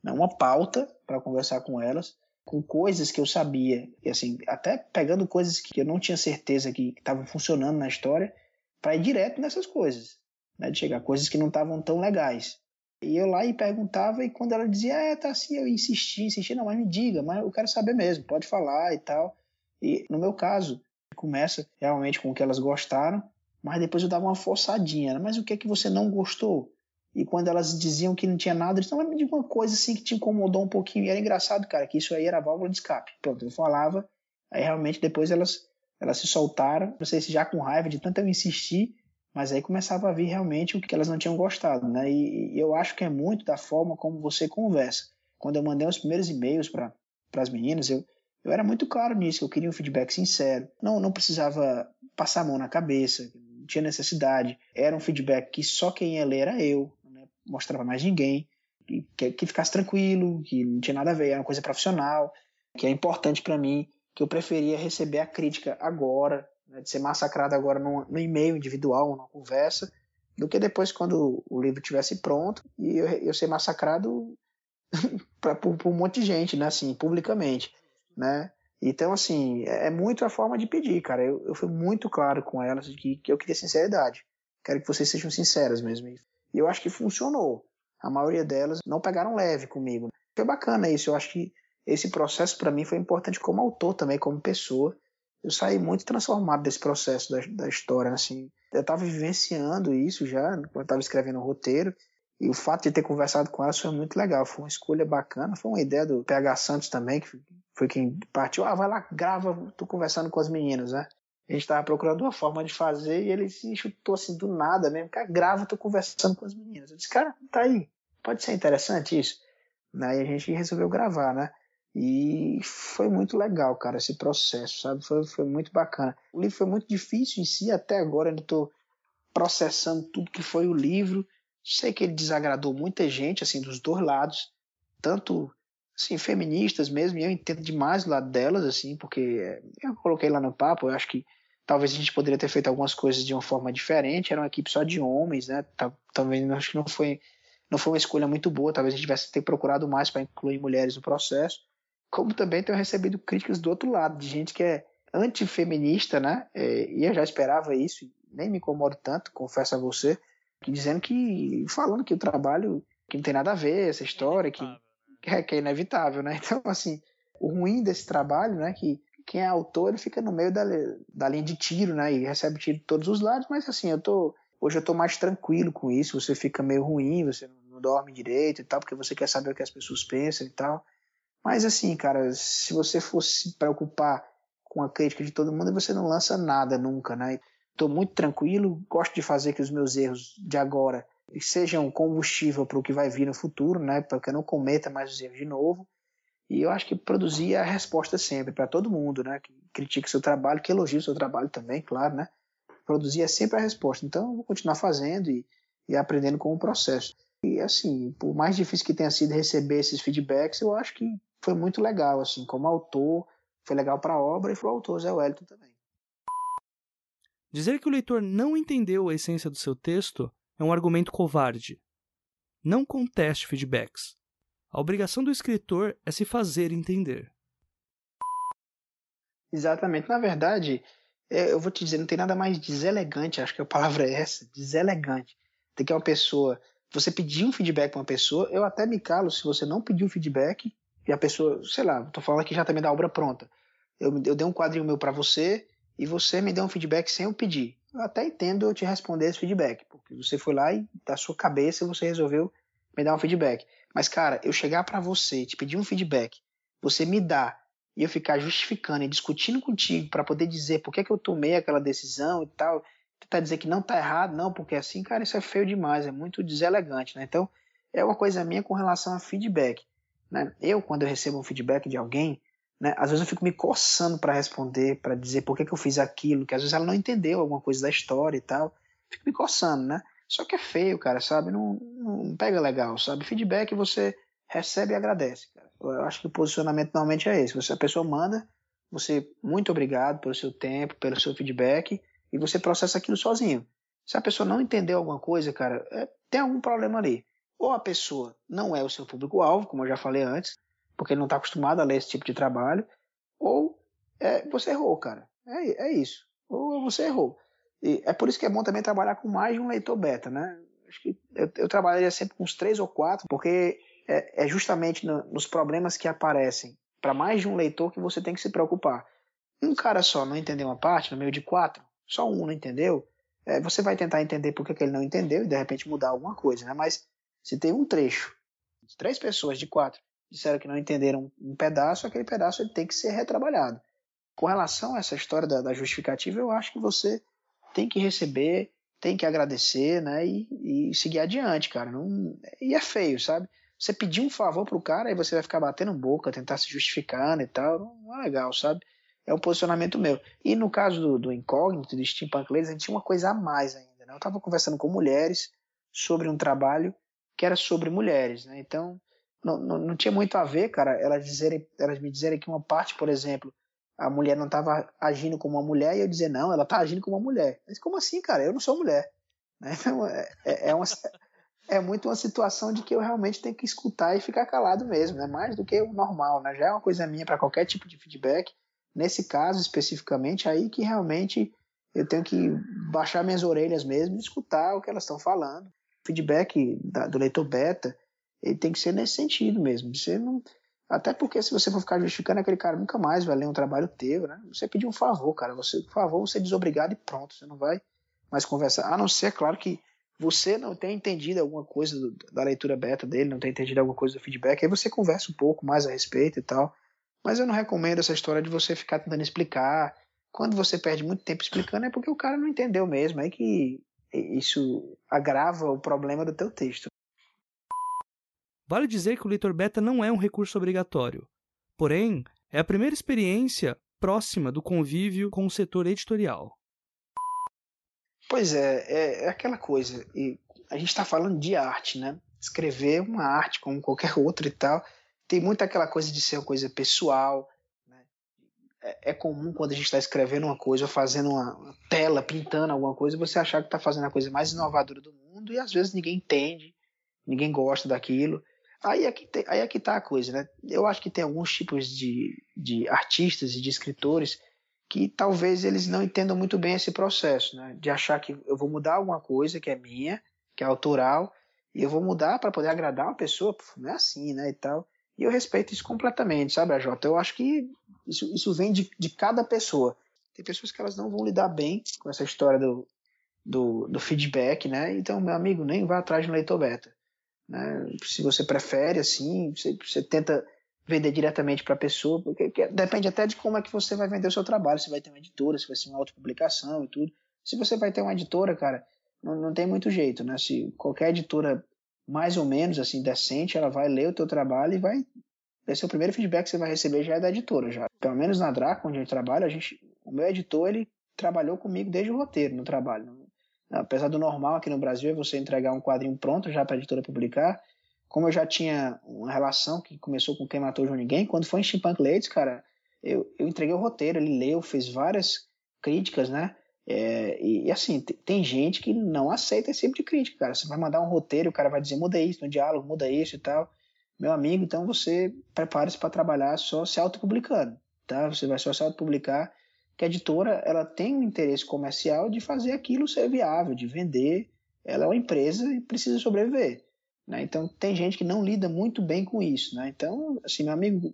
S4: né, uma pauta para conversar com elas, com coisas que eu sabia, e assim, até pegando coisas que eu não tinha certeza que estavam funcionando na história, para ir direto nessas coisas né, de chegar coisas que não estavam tão legais. E eu lá e perguntava, e quando ela dizia, é, tá assim, eu insisti, insisti, não, mas me diga, mas eu quero saber mesmo, pode falar e tal. E no meu caso, começa realmente com o que elas gostaram, mas depois eu dava uma forçadinha, mas o que é que você não gostou? E quando elas diziam que não tinha nada, não, mas me diga uma coisa assim que te incomodou um pouquinho. E era engraçado, cara, que isso aí era válvula de escape. Pronto, eu falava, aí realmente depois elas, elas se soltaram, não sei se já com raiva de tanto eu insistir, mas aí começava a vir realmente o que elas não tinham gostado, né? E, e eu acho que é muito da forma como você conversa. Quando eu mandei os primeiros e-mails para as meninas, eu, eu era muito claro nisso, eu queria um feedback sincero. Não, não precisava passar a mão na cabeça, não tinha necessidade. Era um feedback que só quem ia ler era eu? Mostrava mais ninguém. Que, que ficasse tranquilo, que não tinha nada a ver, era uma coisa profissional, que é importante para mim, que eu preferia receber a crítica agora, né, de ser massacrado agora no, no e-mail individual, numa conversa, do que depois quando o livro tivesse pronto e eu, eu ser massacrado pra, por, por, um monte de gente, né, assim, publicamente, né? Então, assim, é, é muito a forma de pedir, cara. Eu, eu fui muito claro com elas de que, que eu queria sinceridade. Quero que vocês sejam sinceras mesmo. Eu acho que funcionou. A maioria delas não pegaram leve comigo. Foi bacana isso. Eu acho que esse processo para mim foi importante como autor também, como pessoa eu saí muito transformado desse processo da, da história, assim. Eu estava vivenciando isso já, quando eu estava escrevendo o roteiro, e o fato de ter conversado com ela foi muito legal, foi uma escolha bacana, foi uma ideia do PH Santos também, que foi quem partiu, ah, vai lá, grava, tô conversando com as meninas, né? A gente tava procurando uma forma de fazer e ele se chutou assim do nada mesmo. Cara, grava, tô conversando com as meninas. Eu disse, cara, tá aí. Pode ser interessante isso? Aí a gente resolveu gravar, né? E foi muito legal, cara, esse processo, sabe? Foi, foi muito bacana. O livro foi muito difícil em si, até agora ainda estou processando tudo que foi o livro. Sei que ele desagradou muita gente, assim, dos dois lados, tanto assim, feministas mesmo, e eu entendo demais o lado delas, assim, porque eu coloquei lá no papo, eu acho que talvez a gente poderia ter feito algumas coisas de uma forma diferente, era uma equipe só de homens, né? Talvez acho que não foi não foi uma escolha muito boa, talvez a gente tivesse ter procurado mais para incluir mulheres no processo como também tenho recebido críticas do outro lado, de gente que é antifeminista, né? É, e eu já esperava isso, nem me incomodo tanto, confesso a você, que dizendo que, falando que o trabalho, que não tem nada a ver, essa história, que, que, é, que é inevitável, né? Então, assim, o ruim desse trabalho, né, que quem é autor, ele fica no meio da, da linha de tiro, né, e recebe tiro de todos os lados, mas assim, eu tô, hoje eu tô mais tranquilo com isso, você fica meio ruim, você não dorme direito e tal, porque você quer saber o que as pessoas pensam e tal, mas assim, cara, se você fosse se preocupar com a crítica de todo mundo, você não lança nada nunca, né? Estou muito tranquilo, gosto de fazer que os meus erros de agora sejam combustível para o que vai vir no futuro, né? Para que eu não cometa mais os erros de novo. E eu acho que produzir a resposta sempre para todo mundo, né? Que critique seu trabalho, que elogie o seu trabalho também, claro, né? Produzir é sempre a resposta. Então eu vou continuar fazendo e, e aprendendo com o processo. E assim, por mais difícil que tenha sido receber esses feedbacks, eu acho que foi muito legal, assim, como autor, foi legal para a obra e para o autor Zé Wellington também.
S3: Dizer que o leitor não entendeu a essência do seu texto é um argumento covarde. Não conteste feedbacks. A obrigação do escritor é se fazer entender.
S4: Exatamente. Na verdade, é, eu vou te dizer, não tem nada mais deselegante, acho que a palavra é essa, deselegante, do que uma pessoa. Você pedir um feedback para uma pessoa, eu até me calo se você não pedir um feedback e a pessoa, sei lá, tô falando aqui já também da obra pronta. Eu, eu dei um quadrinho meu para você e você me deu um feedback sem eu pedir. Eu até entendo eu te responder esse feedback, porque você foi lá e da sua cabeça você resolveu me dar um feedback. Mas cara, eu chegar para você, te pedir um feedback, você me dá e eu ficar justificando e discutindo contigo para poder dizer por que, que eu tomei aquela decisão e tal, tentar dizer que não tá errado, não, porque assim, cara, isso é feio demais, é muito deselegante, né? Então, é uma coisa minha com relação a feedback. Né? Eu, quando eu recebo um feedback de alguém, né, às vezes eu fico me coçando para responder, para dizer por que, que eu fiz aquilo, que às vezes ela não entendeu alguma coisa da história e tal. Fico me coçando, né? Só que é feio, cara, sabe? Não, não pega legal, sabe? Feedback você recebe e agradece. Cara. Eu acho que o posicionamento normalmente é esse. Você, a pessoa manda, você, muito obrigado pelo seu tempo, pelo seu feedback, e você processa aquilo sozinho. Se a pessoa não entendeu alguma coisa, cara, é, tem algum problema ali ou a pessoa não é o seu público-alvo, como eu já falei antes, porque ele não está acostumado a ler esse tipo de trabalho, ou é, você errou, cara. É, é isso. Ou você errou. E é por isso que é bom também trabalhar com mais de um leitor beta, né? Acho que eu, eu trabalharia sempre com uns três ou quatro, porque é, é justamente no, nos problemas que aparecem para mais de um leitor que você tem que se preocupar. Um cara só não entendeu uma parte, no meio de quatro, só um não entendeu, é, você vai tentar entender por que, ele não entendeu e de repente mudar alguma coisa, né? Mas se tem um trecho, três pessoas de quatro disseram que não entenderam um pedaço, aquele pedaço ele tem que ser retrabalhado. Com relação a essa história da, da justificativa, eu acho que você tem que receber, tem que agradecer, né, e, e seguir adiante, cara. Não, e é feio, sabe? Você pedir um favor pro cara e você vai ficar batendo boca, tentar se justificando e tal, não é legal, sabe? É um posicionamento meu. E no caso do, do Incógnito, do Steampunk Ladies, a gente tinha uma coisa a mais ainda, né? Eu tava conversando com mulheres sobre um trabalho que era sobre mulheres, né? Então, não, não, não, tinha muito a ver, cara, elas, dizerem, elas me dizerem que uma parte, por exemplo, a mulher não estava agindo como uma mulher e eu dizer, não, ela está agindo como uma mulher. Mas como assim, cara? Eu não sou mulher. Né? Então, é, é, é, uma, é muito uma situação de que eu realmente tenho que escutar e ficar calado mesmo, né? mais do que o normal. Né? Já é uma coisa minha para qualquer tipo de feedback. Nesse caso, especificamente, aí que realmente eu tenho que baixar minhas orelhas mesmo e escutar o que elas estão falando feedback da, do leitor beta ele tem que ser nesse sentido mesmo. Você não, até porque se você for ficar justificando, aquele cara nunca mais vai ler um trabalho teu, né? Você pedir um favor, cara. Você, por favor, você é desobrigado e pronto. Você não vai mais conversar. A não ser, claro, que você não tenha entendido alguma coisa do, da leitura beta dele, não tenha entendido alguma coisa do feedback, aí você conversa um pouco mais a respeito e tal. Mas eu não recomendo essa história de você ficar tentando explicar Quando você perde muito tempo explicando, é porque o cara não entendeu mesmo. É que isso agrava o problema do teu texto.
S3: Vale dizer que o leitor beta não é um recurso obrigatório. Porém, é a primeira experiência próxima do convívio com o setor editorial.
S4: Pois é, é, é aquela coisa. E a gente está falando de arte, né? Escrever uma arte como qualquer outra e tal. Tem muito aquela coisa de ser uma coisa pessoal. Né? É, é comum quando a gente está escrevendo uma coisa, ou fazendo uma tela, pintando alguma coisa, você achar que está fazendo a coisa mais inovadora do mundo e às vezes ninguém entende, ninguém gosta daquilo. Aí é que, tem, aí é que tá a coisa, né? Eu acho que tem alguns tipos de, de artistas e de escritores que talvez eles não entendam muito bem esse processo, né? De achar que eu vou mudar alguma coisa que é minha, que é autoral, e eu vou mudar para poder agradar uma pessoa, não é assim, né? E tal. E eu respeito isso completamente, sabe, Jota? Eu acho que isso, isso vem de, de cada pessoa. Tem pessoas que elas não vão lidar bem com essa história do, do, do feedback, né? Então, meu amigo, nem vá atrás de um leitor beta. Né? Se você prefere, assim, você, você tenta vender diretamente para a pessoa, porque depende até de como é que você vai vender o seu trabalho, se vai ter uma editora, se vai ser uma autopublicação e tudo. Se você vai ter uma editora, cara, não, não tem muito jeito, né? Se qualquer editora mais ou menos assim decente, ela vai ler o teu trabalho e vai vai ser o primeiro feedback que você vai receber já é da editora já. Pelo menos na Draco, onde a gente trabalha, a gente, o meu editor, ele trabalhou comigo desde o roteiro no trabalho. Apesar do normal aqui no Brasil é você entregar um quadrinho pronto já para a editora publicar, como eu já tinha uma relação que começou com Quem Matou João Ninguém, quando foi em Steampunk Ladies, cara, eu, eu entreguei o roteiro, ele leu, fez várias críticas, né? É, e, e, assim, tem gente que não aceita esse tipo de crítica, cara. Você vai mandar um roteiro, o cara vai dizer muda isso no diálogo, muda isso e tal. Meu amigo, então você prepare-se para trabalhar só se autopublicando, tá? Você vai só se autopublicar, que a editora ela tem um interesse comercial de fazer aquilo ser viável, de vender. Ela é uma empresa e precisa sobreviver. Né? Então tem gente que não lida muito bem com isso. Né? Então, assim, meu amigo,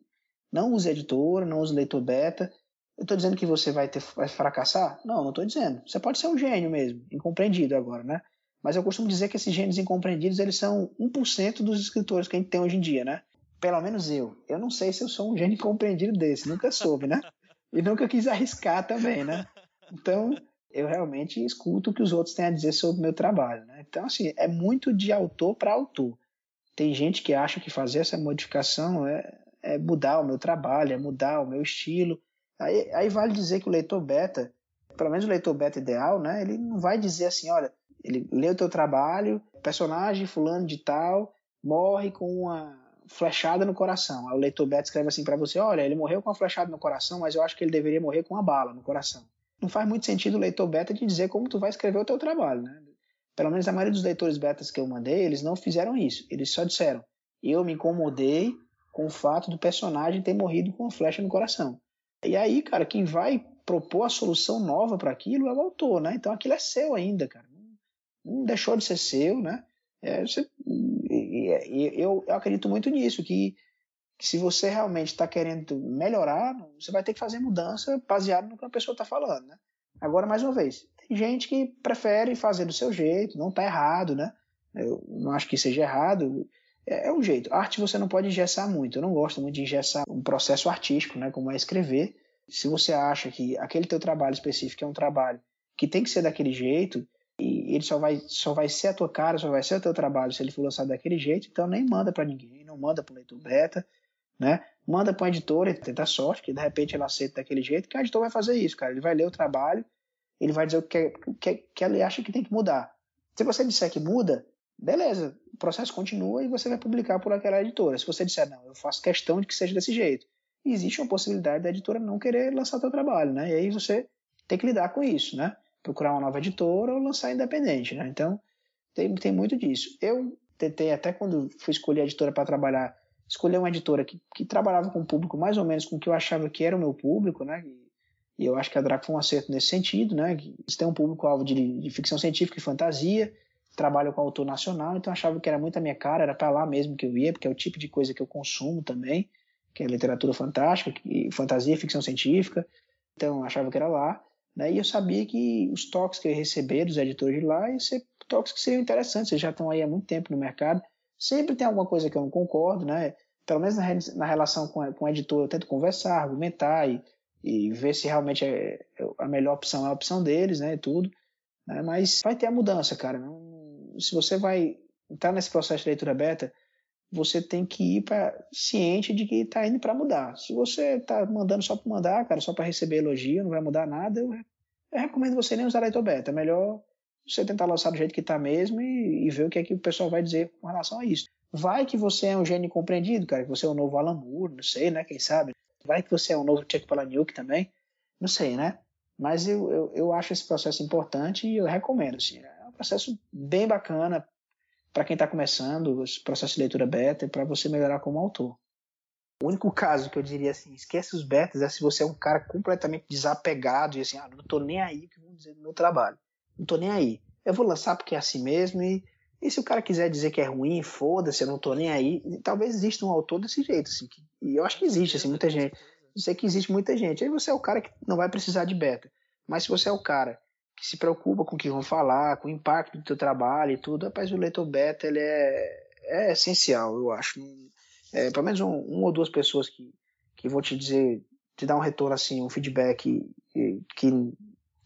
S4: não use editora, não use leitor beta. Eu estou dizendo que você vai, ter, vai fracassar? Não, não estou dizendo. Você pode ser um gênio mesmo, incompreendido agora, né? Mas eu costumo dizer que esses gênios incompreendidos, eles são 1% dos escritores que a gente tem hoje em dia, né? Pelo menos eu. Eu não sei se eu sou um gênio incompreendido desse, nunca soube, né? E nunca quis arriscar também, né? Então, eu realmente escuto o que os outros têm a dizer sobre o meu trabalho. Né? Então, assim, é muito de autor para autor. Tem gente que acha que fazer essa modificação é, é, mudar o meu trabalho, é mudar o meu estilo. Aí, aí vale dizer que o leitor beta, pelo menos o leitor beta ideal, né, ele não vai dizer assim, olha, ele lê o teu trabalho, personagem fulano de tal morre com uma flechada no coração. Aí o leitor beta escreve assim para você, olha, ele morreu com uma flechada no coração, mas eu acho que ele deveria morrer com uma bala no coração não faz muito sentido o leitor beta de dizer como tu vai escrever o teu trabalho, né? Pelo menos a maioria dos leitores betas que eu mandei, eles não fizeram isso. Eles só disseram: "Eu me incomodei com o fato do personagem ter morrido com uma flecha no coração". E aí, cara, quem vai propor a solução nova para aquilo é o autor, né? Então aquilo é seu ainda, cara. Não deixou de ser seu, né? É, você, e, eu, eu acredito muito nisso, que que se você realmente está querendo melhorar, você vai ter que fazer mudança baseado no que a pessoa está falando, né? Agora, mais uma vez, tem gente que prefere fazer do seu jeito, não está errado, né? Eu não acho que seja errado, é, é um jeito. Arte você não pode engessar muito, eu não gosto muito de engessar um processo artístico, né? Como é escrever. Se você acha que aquele teu trabalho específico é um trabalho que tem que ser daquele jeito, e ele só vai, só vai ser a tua cara, só vai ser o teu trabalho se ele for lançado daquele jeito, então nem manda para ninguém, não manda para o leitor beta, né? Manda para a editora tenta sorte, que de repente ela aceita daquele jeito, que a editora vai fazer isso, cara. Ele vai ler o trabalho, ele vai dizer o que, que, que ele acha que tem que mudar. Se você disser que muda, beleza, o processo continua e você vai publicar por aquela editora. Se você disser, não, eu faço questão de que seja desse jeito, existe uma possibilidade da editora não querer lançar seu trabalho, né? E aí você tem que lidar com isso, né? Procurar uma nova editora ou lançar independente, né? Então, tem, tem muito disso. Eu tentei, até quando fui escolher a editora para trabalhar escolher uma editora que, que trabalhava com um público mais ou menos com o que eu achava que era o meu público, né? E, e eu acho que a Draco foi um acerto nesse sentido, né? Eles têm um público-alvo de, de, ficção científica e fantasia, trabalham com autor nacional, então achava que era muito a minha cara, era para lá mesmo que eu ia, porque é o tipo de coisa que eu consumo também, que é literatura fantástica, e fantasia ficção científica, então achava que era lá. Né? E eu sabia que os toques que eu ia receber dos editores de lá iam ser toques que seriam interessantes, eles já estão aí há muito tempo no mercado, Sempre tem alguma coisa que eu não concordo, né? Pelo menos na, na relação com, com o editor, eu tento conversar, argumentar e e ver se realmente é, é a melhor opção é a opção deles, né, e tudo. Né, mas vai ter a mudança, cara. Não, se você vai entrar nesse processo de leitura beta, você tem que ir para ciente de que está indo para mudar. Se você está mandando só para mandar, cara, só para receber elogio, não vai mudar nada, eu, eu, recomendo você nem usar leitor beta. É melhor você tentar lançar do jeito que está mesmo e, e, ver o que é que o pessoal vai dizer com relação a isso. Vai que você é um gênio compreendido, cara, que você é o novo Alan Moore, não sei, né? Quem sabe? Vai que você é o novo Chuck Palahniuk também, não sei, né? Mas eu, eu, eu acho esse processo importante e eu recomendo. Assim, é um processo bem bacana, para quem está começando, esse processo de leitura beta, para você melhorar como autor. O único caso que eu diria assim, esquece os betas, é se você é um cara completamente desapegado e assim, ah, não tô nem aí o que vão dizer do meu trabalho. Não tô nem aí. Eu vou lançar porque é assim mesmo e, e se o cara quiser dizer que é ruim, foda-se, eu não tô nem aí. Talvez exista um autor desse jeito, assim, que, e eu acho que existe, assim, muita gente. Eu sei que existe muita gente. Aí você é o cara que não vai precisar de beta. Mas se você é o cara que se preocupa com o que vão falar, com o impacto do teu trabalho e tudo, rapaz, o leitor beta ele é, é essencial, eu acho. É, pelo menos um, um, ou duas pessoas que, que vão te dizer, te dar um retorno assim, um feedback que, que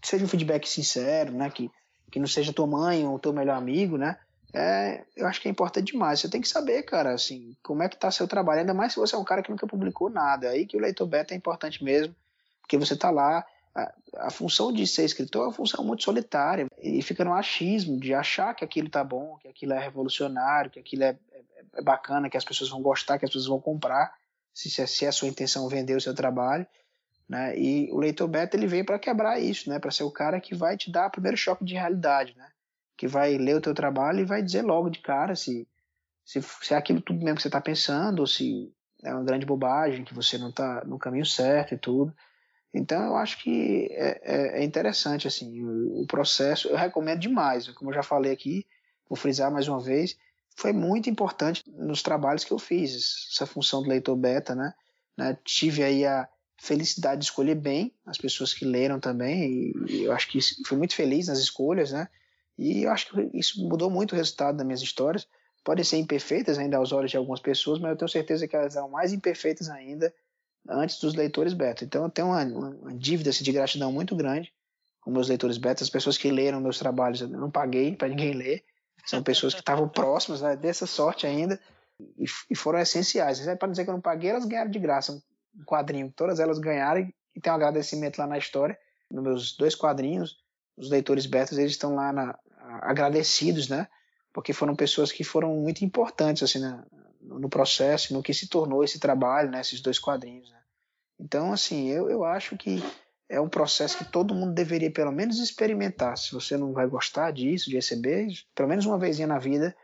S4: seja um feedback sincero, né? Que, que não seja tua mãe ou teu melhor amigo, né? É, eu acho que é importante demais. Você tem que saber, cara, assim, como é que tá seu trabalho, ainda mais se você é um cara que nunca publicou nada. Aí que o leitor beta é importante mesmo, porque você tá lá a, a, função de ser escritor é uma função muito solitária e fica no achismo de achar que aquilo tá bom, que aquilo é revolucionário, que aquilo é, é, é bacana, que as pessoas vão gostar, que as pessoas vão comprar, se, se é a sua intenção vender o seu trabalho. Né? E o leitor beta ele veio para quebrar isso, né? para ser o cara que vai te dar o primeiro choque de realidade, né? que vai ler o teu trabalho e vai dizer logo de cara se, se, se é aquilo tudo mesmo que você está pensando ou se é uma grande bobagem, que você não está no caminho certo e tudo. Então eu acho que é, é, é interessante assim o, o, processo. Eu recomendo demais, como eu já falei aqui, vou frisar mais uma vez, foi muito importante nos trabalhos que eu fiz essa função do leitor beta, né? né? Tive aí a felicidade de escolher bem as pessoas que leram também e, eu acho que fui muito feliz nas escolhas, né? E eu acho que isso mudou muito o resultado das minhas histórias. Podem ser imperfeitas ainda aos olhos de algumas pessoas, mas eu tenho certeza que elas são mais imperfeitas ainda antes dos leitores beta. Então eu tenho uma, uma dívida assim, de gratidão muito grande com meus leitores beta, as pessoas que leram meus trabalhos, eu não paguei para ninguém ler, são pessoas que estavam próximas né, dessa sorte ainda e, e foram essenciais. Para dizer que eu não paguei, elas ganharam de graça um quadrinho, todas elas ganharam e tem um agradecimento lá na história, nos meus dois quadrinhos, os leitores betas eles estão lá na, agradecidos, né? Porque foram pessoas que foram muito importantes assim na, no processo, no que se tornou esse trabalho, né, esses dois quadrinhos. Né? Então, assim, eu, eu acho que é um processo que todo mundo deveria pelo menos experimentar. Se você não vai gostar disso, de receber, pelo menos uma vez na vida,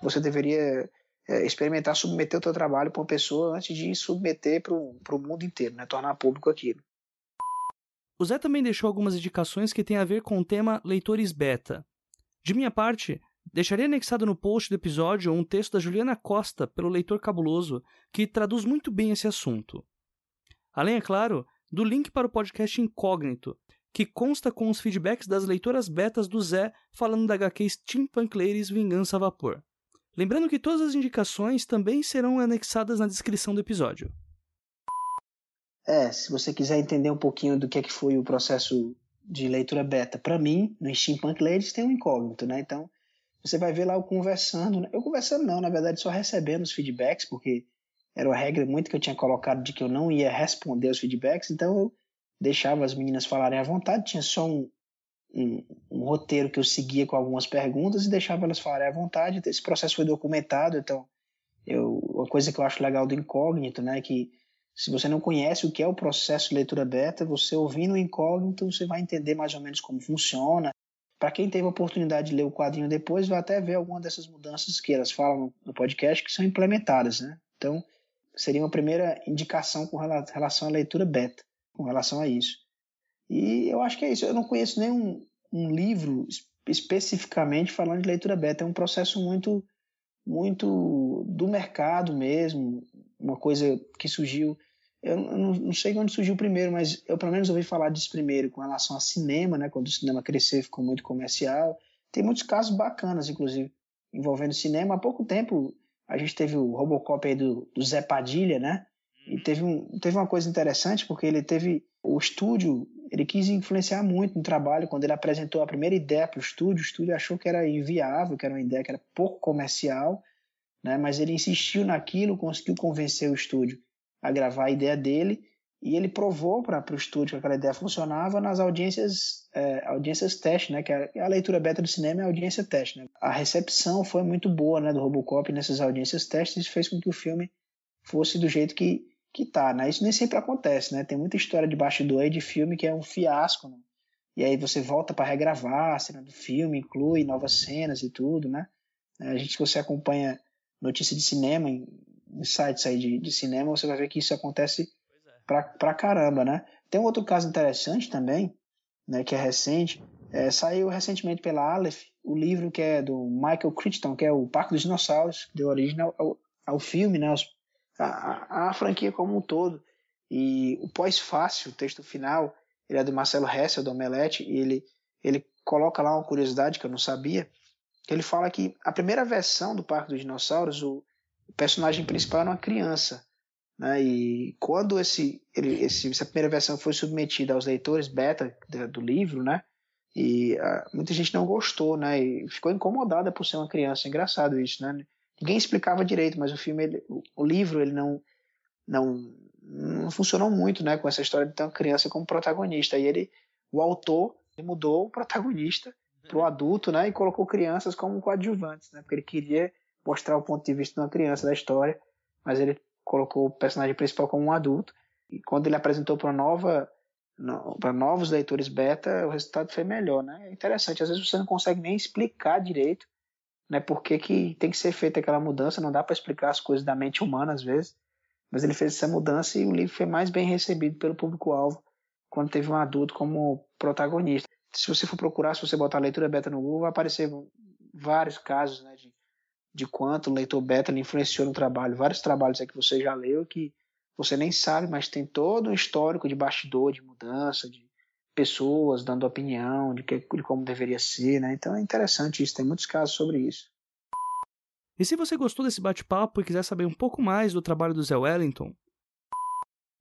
S4: você deveria é, experimentar submeter o teu trabalho para uma pessoa antes de submeter para o mundo inteiro, né? tornar público aquilo.
S3: O Zé também deixou algumas indicações que têm a ver com o tema leitores beta. De minha parte, Deixarei anexado no post do episódio um texto da Juliana Costa, pelo leitor cabuloso, que traduz muito bem esse assunto. Além, é claro, do link para o podcast Incógnito, que consta com os feedbacks das leitoras betas do Zé falando da HQ Steampunk Ladies Vingança a Vapor. Lembrando que todas as indicações também serão anexadas na descrição do episódio.
S4: É, se você quiser entender um pouquinho do que é que foi o processo de leitura beta, para mim, no Steampunk Ladies tem um incógnito, né? Então, você vai ver lá eu conversando. Né? Eu conversando não, na verdade só recebendo os feedbacks, porque era uma regra muito que eu tinha colocado de que eu não ia responder os feedbacks, então eu deixava as meninas falarem à vontade, tinha só um, um, um roteiro que eu seguia com algumas perguntas e deixava elas falarem à vontade. Esse processo foi documentado, então eu, uma coisa que eu acho legal do incógnito, né, é que se você não conhece o que é o processo de leitura beta, você ouvindo o incógnito, você vai entender mais ou menos como funciona, para quem teve a oportunidade de ler o quadrinho depois, vai até ver alguma dessas mudanças que elas falam no podcast que são implementadas, né? Então, seria uma primeira indicação com relação à leitura beta, com relação a isso. E eu acho que é isso. Eu não conheço nenhum um livro especificamente falando de leitura beta. É um processo muito, muito do mercado mesmo, uma coisa que surgiu eu não, não sei onde surgiu primeiro, mas eu pelo menos ouvi falar disso primeiro com relação a cinema, né? Quando o cinema cresceu, ficou muito comercial. Tem muitos casos bacanas, inclusive, envolvendo cinema. Há pouco tempo a gente teve o Robocop aí do, do Zé Padilha, né? E teve, um, teve uma coisa interessante, porque ele teve. O estúdio, ele quis influenciar muito no trabalho. Quando ele apresentou a primeira ideia para o estúdio, o estúdio achou que era inviável, que era uma ideia que era pouco comercial, né? mas ele insistiu naquilo, conseguiu convencer o estúdio a gravar a ideia dele e ele provou para o estúdio que aquela ideia funcionava nas audiências é, audiências teste, né? Que a, a, leitura beta do cinema é audiência teste. Né? A recepção foi muito boa, né, do RoboCop nessas audiências testes. Isso fez com que o filme fosse do jeito que que tá, né? Isso nem sempre acontece, né? Tem muita história de bastidor aí de filme que é um fiasco, né? E aí você volta para regravar a cena do filme, inclui novas cenas e tudo, né? A gente, se você acompanha notícia de cinema em, em sites aí de, de cinema, você vai ver que isso acontece pra, pra caramba, né? Tem um outro caso interessante também, né, que é recente, é, saiu recentemente pela Aleph o livro que é do Michael Crichton, que é o Parque dos Dinossauros, que deu origem ao, ao filme, né, a, a, a, franquia como um todo. E o pós-fácil, o texto final, ele é do Marcelo Hessel, do Omelete, e ele, ele coloca lá uma curiosidade que eu não sabia, que ele fala que a primeira versão do Parque dos Dinossauros, o, o personagem principal era uma criança, né? E quando esse, ele, esse, essa primeira versão foi submetida aos leitores beta do livro, né? E uh, muita gente não gostou, né? E ficou incomodada por ser uma criança. Engraçado isso, né? Ninguém explicava direito, mas o filme, ele, o, o, livro, ele não, não, não funcionou muito, né? Com essa história de ter uma criança como protagonista. E ele, o autor, ele mudou o protagonista para o adulto, né? E colocou crianças como coadjuvantes, né? Porque ele queria mostrar o ponto de vista de uma criança da história, mas ele colocou o personagem principal como um adulto. E quando ele apresentou para nova para novos leitores beta, o resultado foi melhor, né? É interessante, às vezes você não consegue nem explicar direito, né, por que, que tem que ser feita aquela mudança, não dá para explicar as coisas da mente humana às vezes, mas ele fez essa mudança e o livro foi mais bem recebido pelo público-alvo quando teve um adulto como protagonista. Se você for procurar, se você botar leitura beta no Google, vai aparecer vários casos né, de de quanto o leitor beta influenciou no trabalho. Vários trabalhos é que você já leu que você nem sabe, mas tem todo um histórico de bastidor, de mudança, de pessoas dando opinião de, que, de como deveria ser, né? Então é interessante isso, tem muitos casos sobre isso.
S3: E se você gostou desse bate-papo e quiser saber um pouco mais do trabalho do Zé Wellington?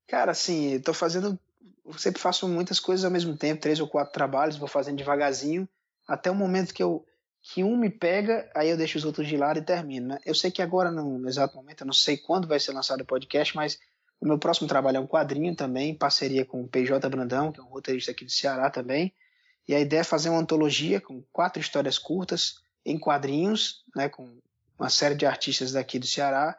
S4: Cara, assim, eu tô fazendo. Eu sempre faço muitas coisas ao mesmo tempo, três ou quatro trabalhos, vou fazendo devagarzinho, até o momento que eu que um me pega, aí eu deixo os outros de lado e termino. Né? Eu sei que agora, no exato momento, eu não sei quando vai ser lançado o podcast, mas o meu próximo trabalho é um quadrinho também, em parceria com o PJ Brandão, que é um roteirista aqui do Ceará também. E a ideia é fazer uma antologia com quatro histórias curtas em quadrinhos, né, com uma série de artistas daqui do Ceará.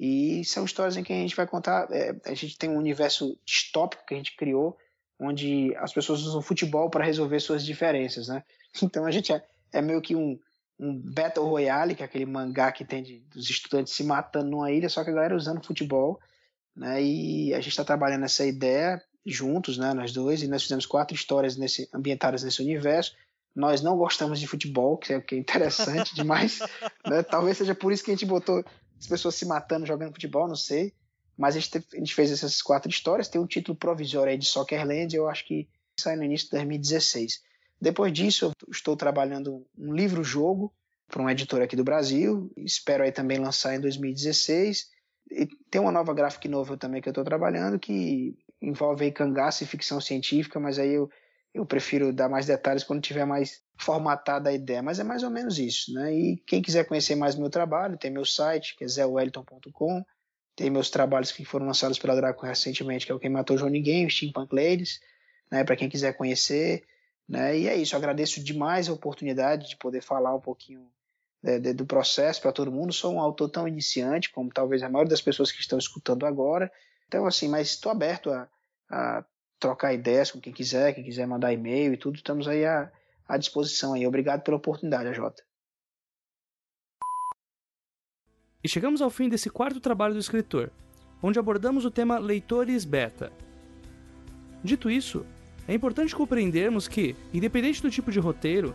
S4: E são histórias em que a gente vai contar. É, a gente tem um universo distópico que a gente criou, onde as pessoas usam futebol para resolver suas diferenças, né? Então a gente é, é meio que um, um Battle Royale, que é aquele mangá que tem de, dos estudantes se matando numa ilha, só que a galera usando futebol. Né? E a gente está trabalhando essa ideia juntos, né, nós dois, e nós fizemos quatro histórias nesse, ambientadas nesse universo. Nós não gostamos de futebol, que é, que é interessante demais. Né? Talvez seja por isso que a gente botou as pessoas se matando jogando futebol, não sei. Mas a gente, a gente fez essas quatro histórias. Tem um título provisório aí de Soccerland, eu acho que sai no início de 2016. Depois disso, eu estou trabalhando um livro-jogo para um editor aqui do Brasil. Espero aí também lançar em 2016. E tem uma nova graphic novel também que eu estou trabalhando que envolve aí cangaço e ficção científica, mas aí eu, eu prefiro dar mais detalhes quando tiver mais formatada a ideia. Mas é mais ou menos isso, né? E quem quiser conhecer mais meu trabalho, tem meu site, que é zewellington.com. Tem meus trabalhos que foram lançados pela Draco recentemente, que é o Quem Matou Johnny Game, Steampunk Ladies, né? Para quem quiser conhecer. Né? E é isso, agradeço demais a oportunidade de poder falar um pouquinho de, do processo para todo mundo. Sou um autor tão iniciante como talvez a maioria das pessoas que estão escutando agora. Então, assim, mas estou aberto a, a, trocar ideias com quem quiser, quem quiser mandar e-mail e tudo, estamos aí à, à disposição. Aí. Obrigado pela oportunidade, Jota.
S3: E chegamos ao fim desse quarto trabalho do escritor, onde abordamos o tema leitores beta. Dito isso, é importante compreendermos que, independente do tipo de roteiro,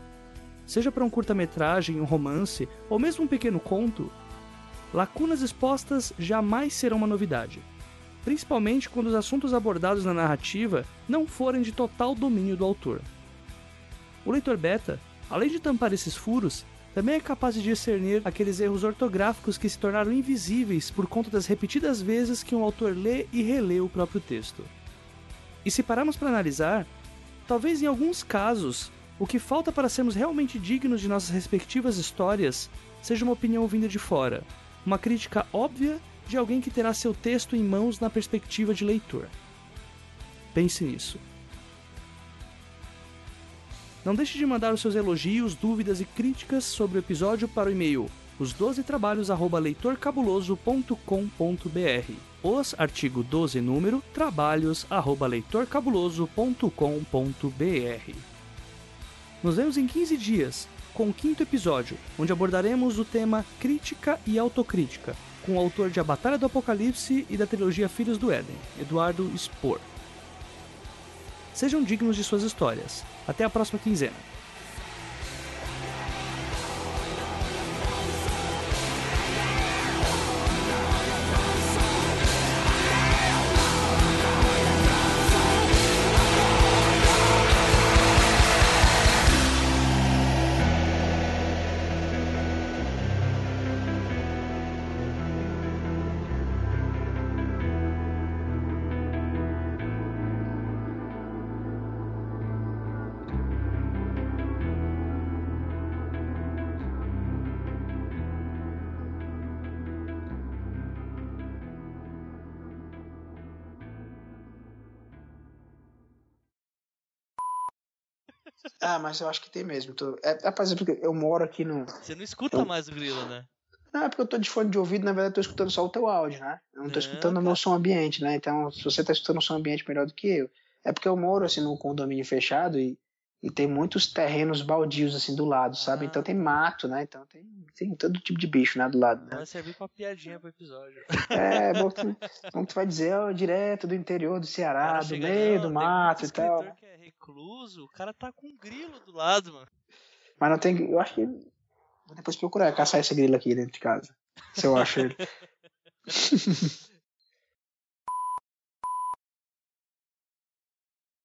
S3: seja para um curta-metragem, um romance ou mesmo um pequeno conto, lacunas expostas jamais serão uma novidade, principalmente quando os assuntos abordados na narrativa não forem de total domínio do autor. O leitor beta, além de tampar esses furos,
S1: também é capaz de discernir aqueles erros ortográficos que se tornaram invisíveis por conta das repetidas vezes que um autor lê e relê o próprio texto. E se pararmos para analisar, talvez em alguns casos, o que falta para sermos realmente dignos de nossas respectivas histórias seja uma opinião vinda de fora, uma crítica óbvia de alguém que terá seu texto em mãos na perspectiva de leitor. Pense nisso. Não deixe de mandar os seus elogios, dúvidas e críticas sobre o episódio para o e-mail os12trabalhos@leitorcabuloso.com.br. Os artigo 12 número trabalhos@leitorcabuloso.com.br. Nos vemos em 15 dias com o quinto episódio, onde abordaremos o tema crítica e autocrítica, com o autor de A Batalha do Apocalipse e da trilogia Filhos do Éden, Eduardo Spohr. Sejam dignos de suas histórias. Até a próxima quinzena.
S4: Ah, mas eu acho que tem mesmo. Tô... É, é, por exemplo, eu moro aqui no.
S5: Você não escuta
S4: Eu-
S5: mais o grilo, né?
S4: Não, é porque eu tô de fone de ouvido, na verdade eu tô escutando só o teu áudio, né? Eu não tô
S5: Ah,
S4: escutando o meu som ambiente, né? Então, se você tá escutando um som ambiente melhor do que eu, é porque eu moro assim num condomínio fechado e, e tem muitos terrenos baldios assim do lado, sabe?
S5: Ah.
S4: Então tem mato, né? Então tem, tem todo tipo de bicho, né, do lado. Né?
S5: Vai servir pra piadinha pro episódio.
S4: É, bom, tu- como tu vai dizer, ó, direto do interior do Ceará, do meio
S5: não,
S4: do mato e tal.
S5: que é recluso, o cara tá com um grilo do lado, mano.
S4: Mas não tem. Eu acho que. Vou depois procurar caçar esse grilo aqui dentro de casa. Se eu acho ele.